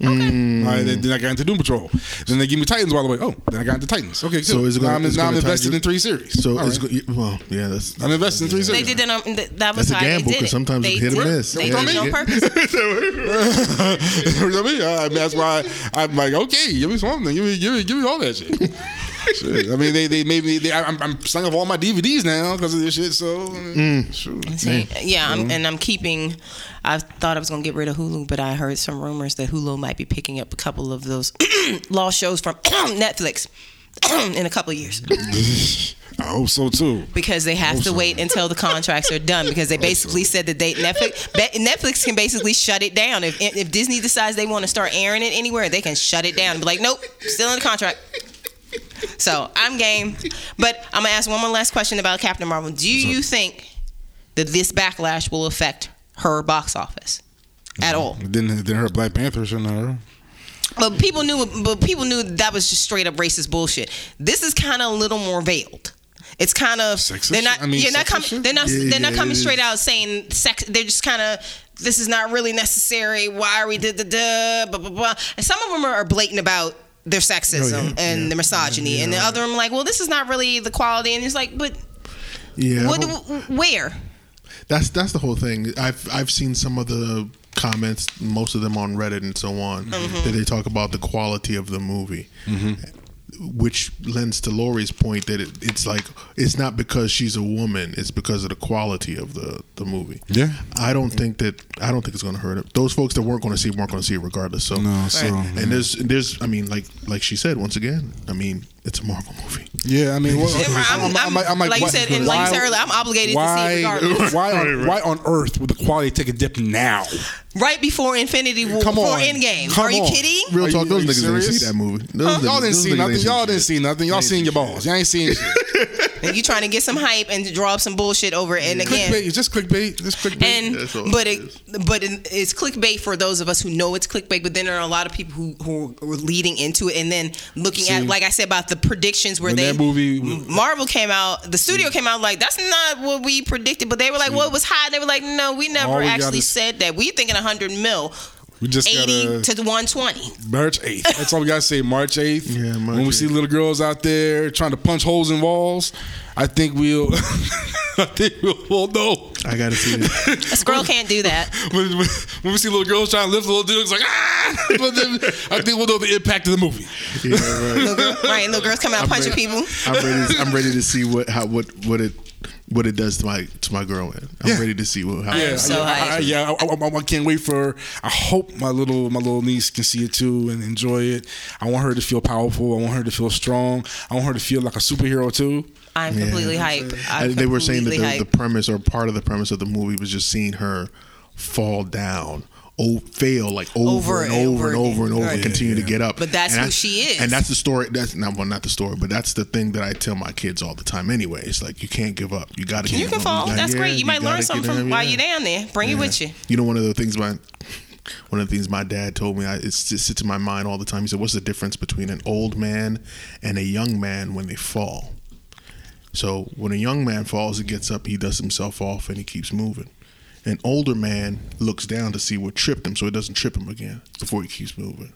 Mm. All right, then, then I got into Doom Patrol. Then they give me Titans by the way. Oh, then I got into Titans. Okay, So cool. is it gonna- now I'm, now I'm invested you- in three series. So All it's right. go, well, yeah. That's I'm invested in three series. They did that on that was That's a gamble, they did 'cause it. sometimes they it's hit or did, miss. They Yeah. did it on purpose. [LAUGHS] [LAUGHS] you know what I mean? I mean, that's why I'm like, okay, give me something. Give me, give me, give me all that shit. [LAUGHS] Shit. I mean, they, they made me. They, I'm, I'm selling off all my DVDs now because of this shit. So, Mm. sure. See, yeah, I'm, and I'm keeping. I thought I was gonna get rid of Hulu, but I heard some rumors that Hulu might be picking up a couple of those [CLEARS THROAT] lost shows from [CLEARS THROAT] Netflix [CLEARS THROAT] in a couple of years [LAUGHS] I hope so too. because they have to so. wait until the contracts are done because they basically said that they Netflix Netflix can basically shut it down if if Disney decides they want to start airing it anywhere they can shut it down and be like nope still in the contract. So I'm game, but I'm gonna ask one more last question about Captain Marvel. Do you think that this backlash will affect her box office at all? Didn't hurt Black Panther, shouldn't her? But people knew, but people knew that was just straight up racist bullshit. This is kind of a little more veiled. It's kind of Sexist? they're not. I mean, you're not coming. They're not. Yeah, they're not coming straight out saying sex. They're just kind of. This is not really necessary. Why are we da da da blah blah blah? And some of them are blatant about their sexism Oh, yeah, and yeah, the misogyny, yeah, and the right. other them like, well, this is not really the quality. And it's like, but yeah. what? Where? That's that's the whole thing. I've I've seen some of the comments, most of them on Reddit and so on, Mm-hmm. that they talk about the quality of the movie. Which lends to Lori's point that it, it's like it's not because she's a woman; it's because of the quality of the, the movie. Yeah. I don't think that I don't think it's going to hurt it. Those folks that weren't going to see it weren't going to see it regardless. So No, so Right. and there's there's I mean like like she said once again. I mean it's a Marvel movie. yeah. I mean, well, I'm, I'm, like you said, and like you said earlier, I'm obligated to see it Why, regardless. [LAUGHS] why, on, why on earth would the quality take a dip now? Right before Infinity War, Come before on. Endgame. Come Are you on. kidding? Real talk, those are you niggas didn't see that movie. Those Y'all didn't see nothing. Y'all didn't see nothing. Y'all They seen your balls. Y'all ain't seen [LAUGHS] shit. And you trying to get some hype and draw up some bullshit over it. And again, clickbait. It's just clickbait. Just clickbait. and but it it, but it, it's clickbait for those of us who know it's clickbait. But then there are a lot of people who who are leading into it and then looking See, at, like I said about the predictions where they that movie- Marvel came out, the studio came out like that's not what we predicted. But they were like, well, it was high. They were like, no, we never actually said that. We thinking hundred mil. We just 80 gotta to 120. March eighth. That's all we gotta say. March eighth. Yeah, March when we see little girls out there trying to punch holes in walls, I think we'll. [LAUGHS] I think we'll, we'll know. I gotta see it. A girl can't do that. [LAUGHS] When, when, when we see little girls trying to lift little dudes, like ah, [LAUGHS] but then I think we'll know the impact of the movie. Yeah, right. Little girl, right? Little girls come out punching ready. people. I'm ready. I'm ready to see what how what what it what it does to my to my girl. Man. I'm Yeah. ready to see what how. I Yeah, am so I, I, hyped. yeah. I, I, I can't wait for. I hope my little my little niece can see it too and enjoy it. I want her to feel powerful. I want her to feel strong. I want her to feel like a superhero too. I'm Yeah. completely hyped. I- I'm they were saying that the, the premise or part of the premise of the movie was just seeing her fall down. Oh, fail like over, Over and and over and over over and over, again. and continue to get up. But that's And who she is. and that's the story. That's not well, not the story, but that's the thing that I tell my kids all the time. Anyway, it's like you can't give up. You got to. You can fall. That's great. You might learn something from up, while you're down there. Bring it with you. You know, one of the things my one of the things my dad told me, I, it sits in my mind all the time. He said, "What's the difference between an old man and a young man when they fall?" So when a young man falls, he gets up, he does himself off, and he keeps moving. An older man looks down to see what tripped him, so it doesn't trip him again before he keeps moving.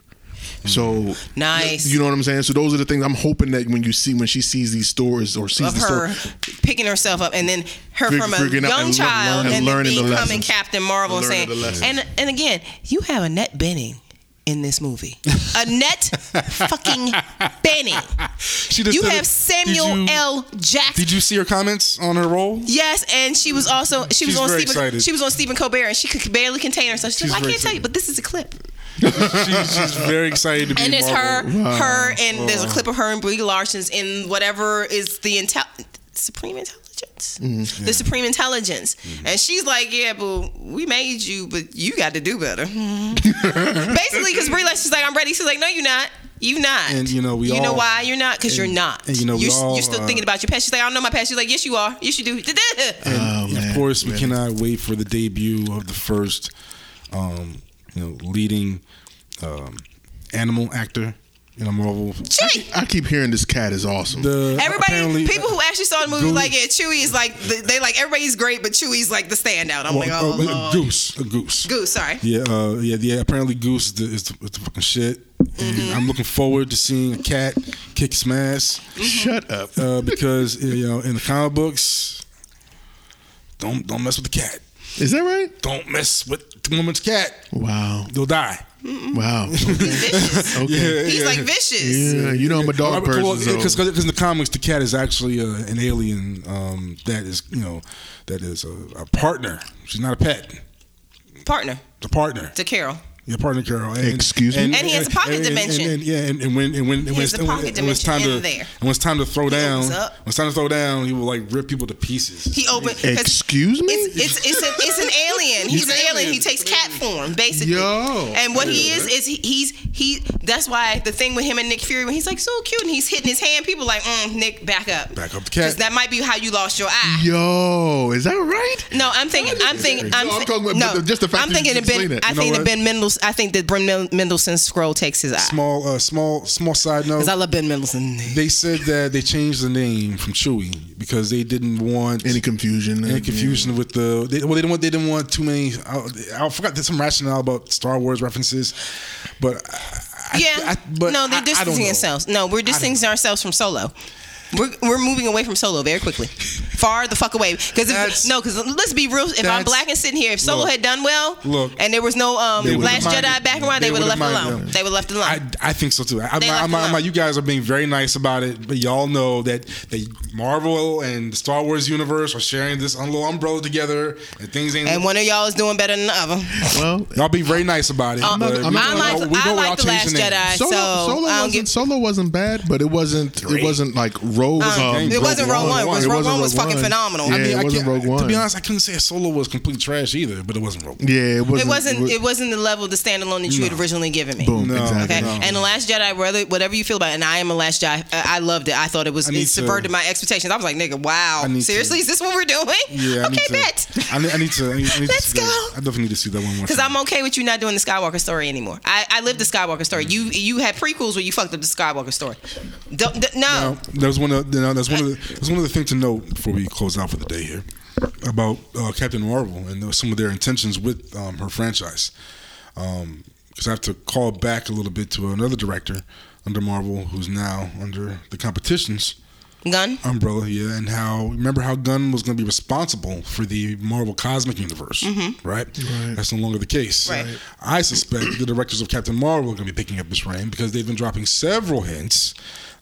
So Nice. you know what I'm saying. So those are the things I'm hoping that when you see when she sees these stories or sees Of the her story, picking herself up, and then her Fig- from a young and learn- child, and and, then learning the becoming. Captain Marvel, and saying, and and again, you have Annette Bening in this movie. Annette [LAUGHS] fucking Bening. She just You have it. Samuel you, L. Jackson. Did you see her comments on her role? Yes, and she was also she was on Stephen excited. she was on Stephen Colbert and she could barely contain herself. She's, She's like, I can't tell you, but this is a clip. she's, she's very excited to be. And it's Marvel. her, her, and there's a clip of her and Brie Larson's in whatever is the intel, Supreme Intelligence, Mm-hmm. the Supreme Intelligence, and she's like, "Yeah, but we made you, but you got to do better." [LAUGHS] Basically, because Brie Larson's like, "I'm ready." She's like, "No, you're not. You're not." And, you know, we you know why you're not? Because you're not. and, you know you're, all, you're still uh, thinking about your past. She's like, "I don't know my past." She's like, "Yes, you are. Yes, you do." [LAUGHS] And, Oh, of man. course, we Really? cannot wait for the debut of the first, um, you know, leading um, animal actor in a Marvel. Chewy. I keep hearing this cat is awesome. The Everybody, people who actually saw the movie, Goose- like, yeah, Chewy is like, the- they like everybody's great, but Chewy's like the standout. I'm well, like, oh, uh, Lord. goose, a goose. Goose, sorry. Yeah, uh, yeah, yeah. Apparently, Goose is the, is the, is the fucking shit. And Mm-hmm. I'm looking forward to seeing a cat kick some ass Shut up. uh, because you know in the comic books, don't don't mess with the cat. Is that right? Don't mess with the woman's cat. Wow. They'll die. Wow. He's vicious. [LAUGHS] Okay. He's like vicious. Yeah, you know I'm a dog person. so- Because in the comics, the cat is actually uh, an alien um, that is you know that is a, a partner. She's not a pet. Partner It's a partner. to Carol. Your partner, Carol. And, Excuse me? And he has a pocket and- and- dimension. And, yeah, and, and when and when, and when has it's, a when- when it's time to there. and when it's time to throw down, when it's time to throw down, he will like rip people to pieces. He opened. 'cause Excuse me? It's it's it's, an, it's an alien. He's, He's an an alien. He takes cat form, basically. Yo. And what he is is he, he's he. That's why the thing with him and Nick Fury when he's like so cute and he's hitting his hand, people like, mm, Nick, back up. Back up the Because cat. that might be how you lost your eye. Yo, is that right? No, I'm thinking. I'm thinking. I'm, No, I'm talking about no, just the fact I'm thinking that Ben. it. I You know think that what? Ben Mendelsohn. I think that Ben Mendelsohn's Skrull takes his eye. Small, uh, small, small side note. Because I love Ben Mendelsohn. They said that they changed the name from Chewy because they didn't want Any confusion? any confusion with the. They, well, they didn't want. They didn't want too many. I, I forgot. There's some rationale about Star Wars references, but I, Yeah. I, but no, they're I don't distancing know. ourselves. No, we're distancing ourselves from Solo. We're, we're moving away from Solo very quickly, far the fuck away. Because no, because let's be real. If I'm black and sitting here, if Solo look, had done well, look, and there was no um, they would've Last minded- Jedi background, they they would have left it alone. them. They would have left alone. I, I think so too. I, They I, left I'm, I'm, you guys are being very nice about it, but y'all know that the Marvel and the Star Wars universe are sharing this little umbrella together, and things ain't. and one of y'all is doing better than the other. Well, y'all be very nice about it. Uh, but I'm we not- I know- like we I like the Last. Jedi, Solo, so Solo I wasn't. Solo wasn't bad, but it wasn't it wasn't like Rogue. Um, um, it wasn't Rogue One. It was Rogue One was Rogue fucking One. phenomenal. Yeah, I it I wasn't can't- Rogue One. To be honest, I couldn't say Solo was complete trash either, but it wasn't Rogue One. yeah, it wasn't. It wasn't. was- It wasn't the level of the standalone that you had originally given me. boom. No, exactly. Okay, No. and the Last Jedi, whether whatever you feel about it, and I am a Last Jedi, I, I loved it. I thought it was I it subverted to- my expectations. I was like, nigga, wow, seriously, to- is this what we're doing? Yeah, I okay, need to. bet. I need, I need to. I need, I need Let's to see that. go. I definitely need to see that one more. Because. I'm okay with you not doing the Skywalker story anymore. I, I lived the Skywalker story. You you had prequels where you fucked up the Skywalker story. Don't, d- no. Now, was one of you know, there's one of the, there's one other thing to note before we close out for the day here about uh, Captain Marvel and some of their intentions with um, her franchise. Because I have to call back a little bit to another director under Marvel who's now under the competitions Gunn. umbrella, yeah, and how remember how Gunn was going to be responsible for the Marvel Cosmic Universe, right? That's no longer the case. Mm-hmm. Right. I suspect the directors of Captain Marvel are going to be picking up this reign because they've been dropping several hints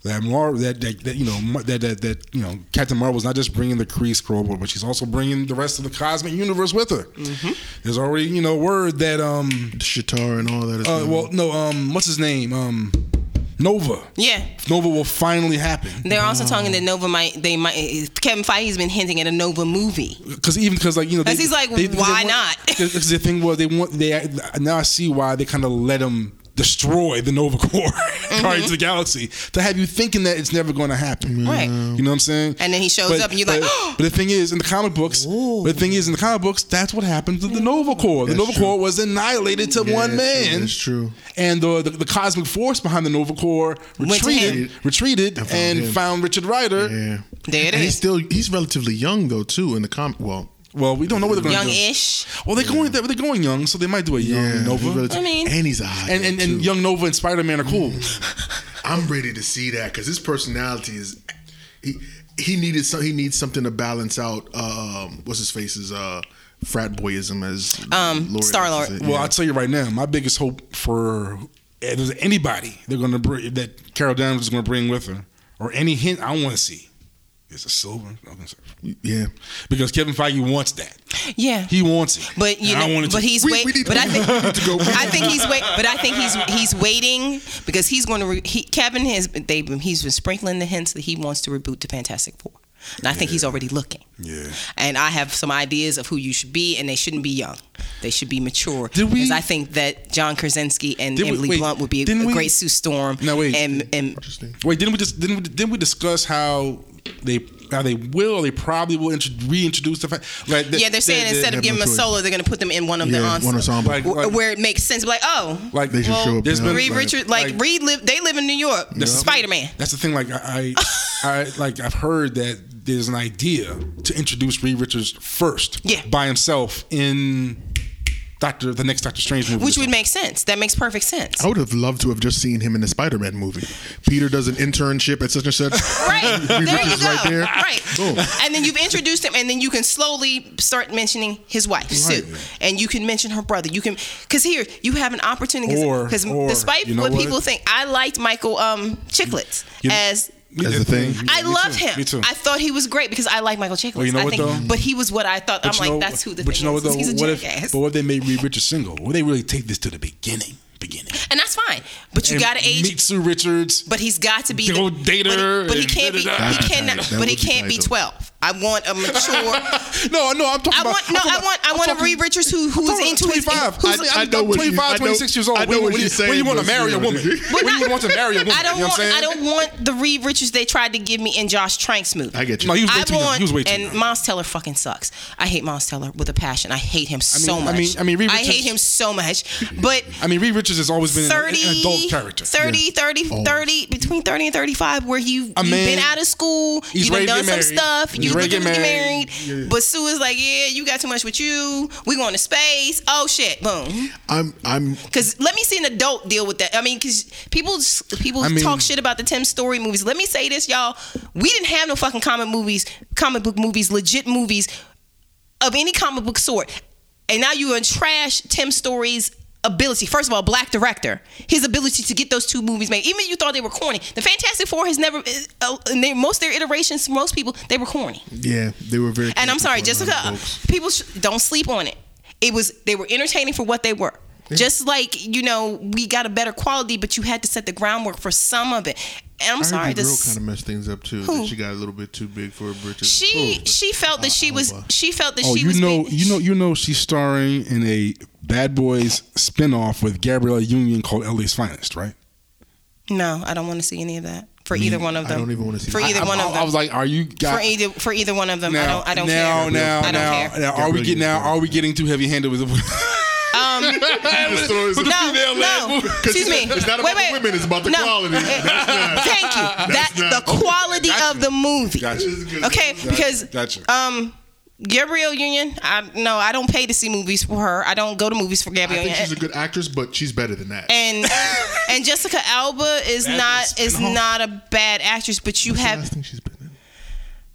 that Mar that, that, that you know that, that that you know Captain Marvel is not just bringing the Kree Skrull, but she's also bringing the rest of the Cosmic Universe with her. Mm-hmm. There's already you know word that um Shatar and all that. Is uh, well no um what's his name um Nova Yeah. Nova will finally happen. They're also talking that Nova might. They might. Kevin Feige's been hinting at a Nova movie. Because even because like you know, 'Cause he's like, why not? [LAUGHS] Because the thing was, they want they now I see why they kind of let him destroy the Nova Corps, [LAUGHS] Mm-hmm. Guardians of the Galaxy, to have you thinking that it's never going to happen. Right. You know what I'm saying? And then he shows up and you're like, but, [GASPS] but the thing is, in the comic books, but the thing is, in the comic books, that's what happened to the Nova Corps. The That's Nova true. Corps was annihilated to Yeah, one man. That's true. And the, the the cosmic force behind the Nova Corps retreated, retreated, And and, found him. found Richard Rider. Yeah. There it and he's still he's relatively young though too in the comic. Well, Well, we don't know what they're going to do. Young-ish. Well, they're going. They're, they're going young, so they might do a young yeah, Nova. he's relative- I mean- and he's a hot and and, too. and young Nova and Spider Man are cool. [LAUGHS] I'm ready to see that because his personality is he he needed some he needs something to balance out um what's his face's uh frat boyism as Um, Lord Star-Lord. said, Well, yeah. I'll tell you right now, my biggest hope for if there's anybody they're going to bring that Carol Danvers is going to bring with her, or any hint I want to see, is a silver Falcon Surfer. yeah. Because Kevin Feige wants that. Yeah. He wants it. But you And I know, wanted but to- he's We- wait. we need but I think [LAUGHS] we need to go. [LAUGHS] I think he's wait. But I think he's he's waiting because he's going to. Re, he, Kevin has they he's been sprinkling the hints that he wants to reboot the Fantastic Four, and I think he's already looking. Yeah. And I have some ideas of who you should be, and they shouldn't be young. They should be mature. Did we- Because I think that John Krasinski and Did we- Emily wait, Blunt would be a, didn't we- great Sue Storm. No, wait. And and Interesting. Wait, didn't we just didn't we, didn't we discuss how they how they will or they probably will reintroduce the fact like the, yeah, they're saying the- the- instead of have giving no them a solo, they're going to put them in one of the Yeah, one ensemble, ensemble. Like- like- where it makes sense. Like, oh, like They should well, show up. there's now, been- Reed like- Richards, like, like- Reed live. They live in New York. Spider Man. That's the thing. Like I, I, [LAUGHS] I like I've heard that there's an idea to introduce Reed Richards first, Yeah. by himself in Doctor the next Doctor Strange movie, Which would make sense. That makes perfect sense. I would have loved to have just seen him in the Spider-Man movie. Peter does an internship at such and such. [LAUGHS] Right. There you go. right there. Right. Boom. And then you've introduced him, and then you can slowly start mentioning his wife, Sue. And you can mention her brother. You can, because here, you have an opportunity. Or- Because despite you know what, what? people think, I liked Michael um, Chiklis You- as. As a thing. I Me love too. him. Me too. I thought he was great because I like Michael Chiklis. Well, you know I what, think, though? But he was what I thought. I'm like, know- that's who the But thing you know is. what though? He's a What if? But what if they made Reed Richards single? Would they really take this to the beginning? Beginning. and that's fine. But you got to age. Meet Sue Richards. But he's got to be Go the, date but he- But he, can't be. He cannot. But he can't be twelve. I want a mature. [LAUGHS] No, no, I'm talking I about. want no. I'm talking I want. I I'm want a talking- Reed Richards who who's I'm into 25. who's- Who's, I- I know I'm what 25, I know- 26 years old. I know when, what when, she's when you want to marry a woman? But when not- you want to marry a woman? I don't you know want. what I'm I don't want the Reed Richards they tried to give me in Josh Trank's movie. I get you. No, he was way I too young. He was way too and young. Miles Teller fucking sucks. I hate Miles Teller with a passion. I hate him so I much. mean- I mean, Reed I hate him so much. But I mean, Reed Richards has always been 30, an adult character. 30, 30, 30, between 30 and 35, where you you've been out of school, you've done to some get married. Stuff, He's you ready looking to to get get married. married. But Sue is like, yeah, you got too much with you. We going to space. Oh, shit. Boom. I'm I'm Because let me see an adult deal with that. I mean, because people people I mean- talk shit about the Tim Story movies. Let me say this, y'all. We didn't have no fucking comic movies, comic book movies, legit movies of any comic book sort. And now you're gonna trash Tim Story's ability. First of all, black director, his ability to get those two movies made. Even if you thought they were corny, the Fantastic Four has never. Uh, in their, most their iterations, most people they were corny. yeah. They were very. And I'm sorry, Jessica. People sh- don't sleep on it. It was they were entertaining for what they were. Just like you know, we got a better quality, but you had to set the groundwork for some of it. And I'm I sorry, the girl kind of messed things up too. Who? She got a little bit too big for her britches. she she felt that she was Alba. she felt that Oh, she you was know, being- you know, you know, she's starring in a Bad Boys spinoff with Gabrielle Union called LA's Finest, right? No, I don't want to see any of that for either one of them. I don't even wanna see for that. either I, one I, of them. I was like, are you for either for either one of them, I don't I don't now, care. Now, I don't now, care. now, are we Gabrielle getting now? Are we getting too heavy handed with the? [LAUGHS] Um, [LAUGHS] with the no, female no. movie? Excuse me. It's not wait, about wait. the women, it's about the no. quality. That's not- Thank you. That not- the quality Gotcha. of the movie. Gotcha. Okay, because Gotcha. um, Gabrielle Union. I no, I don't pay to see movies for her. I don't go to movies for I Gabrielle think Union. she's a good actress, but she's better than that. and and [LAUGHS] Jessica Alba is Bad not Boys is not a bad actress, but you What's the have last thing she's been in?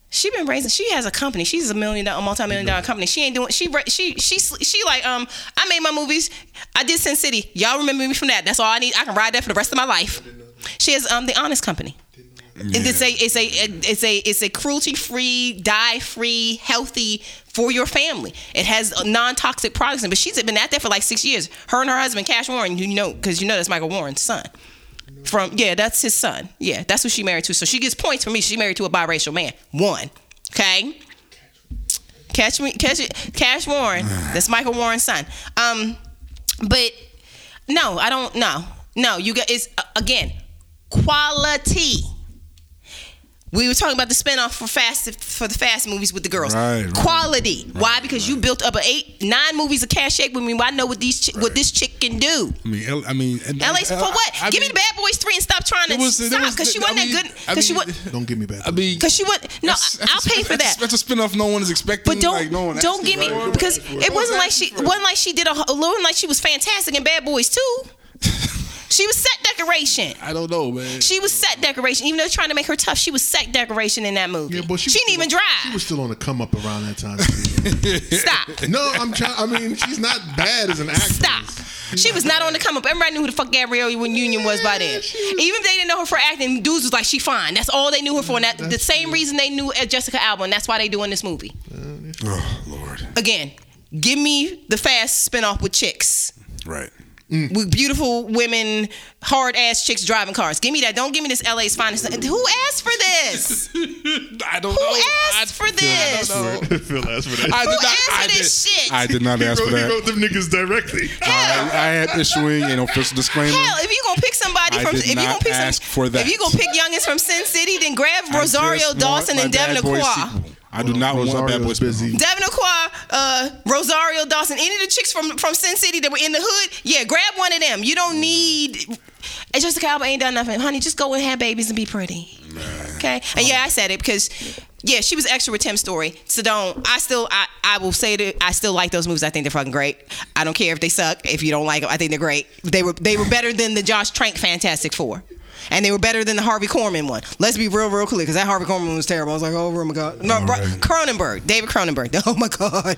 She been raising. She has a company. She's a million dollar, multi million dollar company. She ain't doing. She she she she like um. I made my movies. I did Sin City. Y'all remember me from that. That's all I need. I can ride that for the rest of my life. She has um the Honest Company. And It's a it's a it's a it's a cruelty free, dye free, healthy for your family. It has non toxic products, in but she's been at that for like six years. Her and her husband, Cash Warren, you know, because you know that's Michael Warren's son. From yeah, that's his son. Yeah, that's who she married to. So she gets points for me. She married to a biracial man. One, okay. Catch me, catch it, Cash Warren. [SIGHS] That's Michael Warren's son. Um, but no, I don't. No, no. You got it's uh, again quality. We were talking about the spinoff for fast for the fast movies with the girls. Right, right. Quality. Why? Because you built up a eight, nine movies of cash shake with me. I know what these chi- what this chick can do. I mean, L- I mean, and- LA uh, for what? I Give me mean, the Bad Boys three and stop trying to was- stop because she I wasn't mean, that good. I Because she mean, was Don't give me bad. I mean, because she was no. that's- that's I'll pay for that. That's a spinoff no one is expecting. But don't like, no one don't give me because it wasn't like she wasn't like she did a wasn't like she was fantastic in Bad Boys too. [LAUGHS] She was set decoration. I don't know, man. She was set decoration. Even though trying to make her tough, she was set decoration in that movie. Yeah, but she, she didn't even still- drive. She was still on the come up around that time. [LAUGHS] Stop. no, I'm trying. I mean, she's not bad as an actress. Stop. She was not on the come up. Everybody knew who the fuck Gabrielle Union was by then. Even if they didn't know her for acting, dudes was like, she fine. That's all they knew her for. And that, the same reason they knew Jessica Alba, and that's why they doing this movie. Oh Lord. Again, give me the fast spinoff with chicks. Right. Mm. With beautiful women, hard ass chicks driving cars. Give me that. Don't give me this LA's finest. Who asked for this? [LAUGHS] I don't Who know. asked for this? Phil [LAUGHS] asked for that. I Who did not. asked I for this shit? I did not ask wrote, for he that. wrote them niggas directly. I, I am issuing an official disclaimer. Hell, if you gonna pick somebody I from, did if you not gonna pick ask some, for that. if you gonna pick youngins from Sin City, then grab Rosario Dawson and Devon Bad Aoki. Sequel. I do not want a Bad Boys busy. busy. Devon Aoki, uh, Rosario Dawson, any of the chicks from from Sin City that were in the hood, yeah, grab one of them. You don't need. And Jessica Alba ain't done nothing, honey. Just go and have babies and be pretty. Okay, and yeah, I said it because. Yeah, she was extra with Tim's story. So don't. I still, I, I will say that I still like those movies. I think they're fucking great. I don't care if they suck. If you don't like them, I think they're great. They were, they were better than the Josh Trank Fantastic Four, and they were better than the Harvey Korman one. Let's be real, real clear, because that Harvey Korman one was terrible. I was like, oh, oh my god. No, Bri- right. Cronenberg, David Cronenberg. [LAUGHS] Oh my god.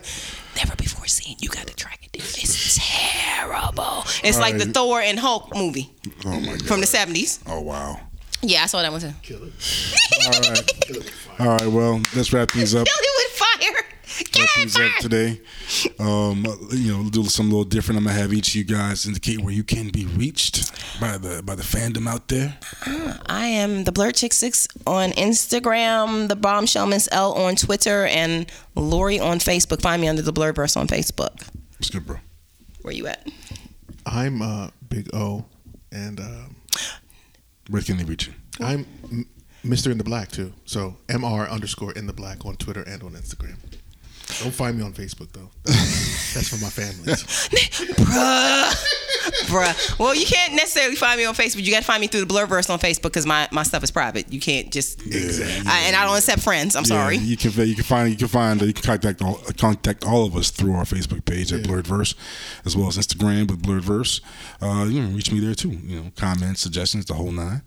Never before seen. You got to track it down. It's terrible. It's like the. Thor and Hulk movie Oh my god. from the seventies. Oh wow. Yeah, I saw that one too. All right. All right. Well, let's wrap things up. [LAUGHS] Kill it with fire. Kill wrap it things up today. Um, you know, do something a little different. I'm gonna have each of you guys indicate where you can be reached by the by the fandom out there. I am the Blerd Chick Six on Instagram, the Bombshell Miss L on Twitter, and Lori on Facebook. Find me under the Blerdverse on Facebook. It's good, bro. Where you at? I'm uh, Big O, and um, Where can they reach you? I'm Mr. In the Black too. So Mr. underscore in the Black on Twitter and on Instagram. Don't find me on Facebook though. That's, [LAUGHS] that's for my family. [LAUGHS] Bruh. Bruh. Well, you can't necessarily find me on Facebook. You got to find me through the Blerdverse on Facebook because my, my stuff is private. You can't just. Exactly. I, and I don't accept friends. I'm sorry. Yeah, you can you can find you can find you can contact all contact all of us through our Facebook page at Blerd Verse, as well as Instagram with Blerd Verse. Uh, you can reach me there too. You know, comments, suggestions, the whole nine.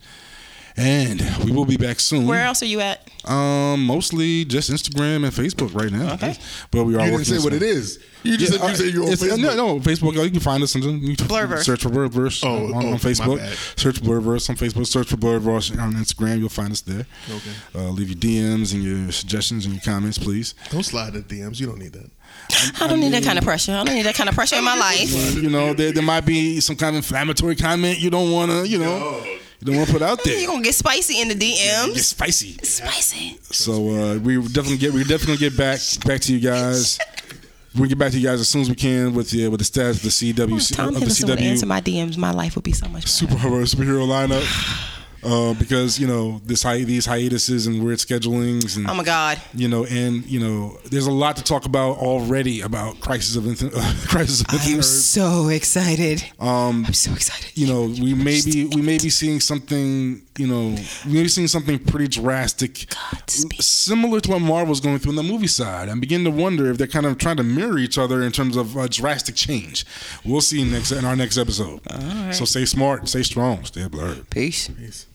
And we will be back soon. Where else are you at? Um, mostly just Instagram and Facebook right now. Okay. But we are You didn't say what it is. You just Yeah, said you uh, said you're on Facebook. No, no, Facebook. You can find us on the you Blerdverse. Search for Blerdverse Oh, on, oh, on Facebook. bad. Search Blerdverse on Facebook. Search for Blerdverse on Instagram. You'll find us there. Okay. Uh, leave your DMs and your suggestions and your comments, please. Don't slide the DMs. You don't need that. I don't need that kind of pressure. I don't need that kind of pressure in my [LAUGHS] life. You know, there, there might be some kind of inflammatory comment you don't want to, you know, you don't want to put out there. [LAUGHS] You're going to get spicy in the DMs. Get spicy. Spicy. So uh, we definitely get we definitely get back back to you guys. We get back to you guys as soon as we can with the with the status of the CW Tom of the Hiddleston would answer my DMs. My life would be so much better. superhero superhero lineup. [SIGHS] [SIGHS] Uh, because you know this hi- these hiatuses and weird schedulings and Oh my God. you know and you know there's a lot to talk about already about crisis of Infinite, uh, [LAUGHS] crisis of I am Earth. so excited. Um, I'm so excited. you know, we may be we may be seeing something, you know, we may be seeing something pretty drastic, Godspeed. similar to what Marvel's going through on the movie side. I'm beginning to wonder if they're kind of trying to mirror each other in terms of uh, drastic change. We'll see next in our next episode. So stay smart, stay strong, stay blurred. Peace. Peace.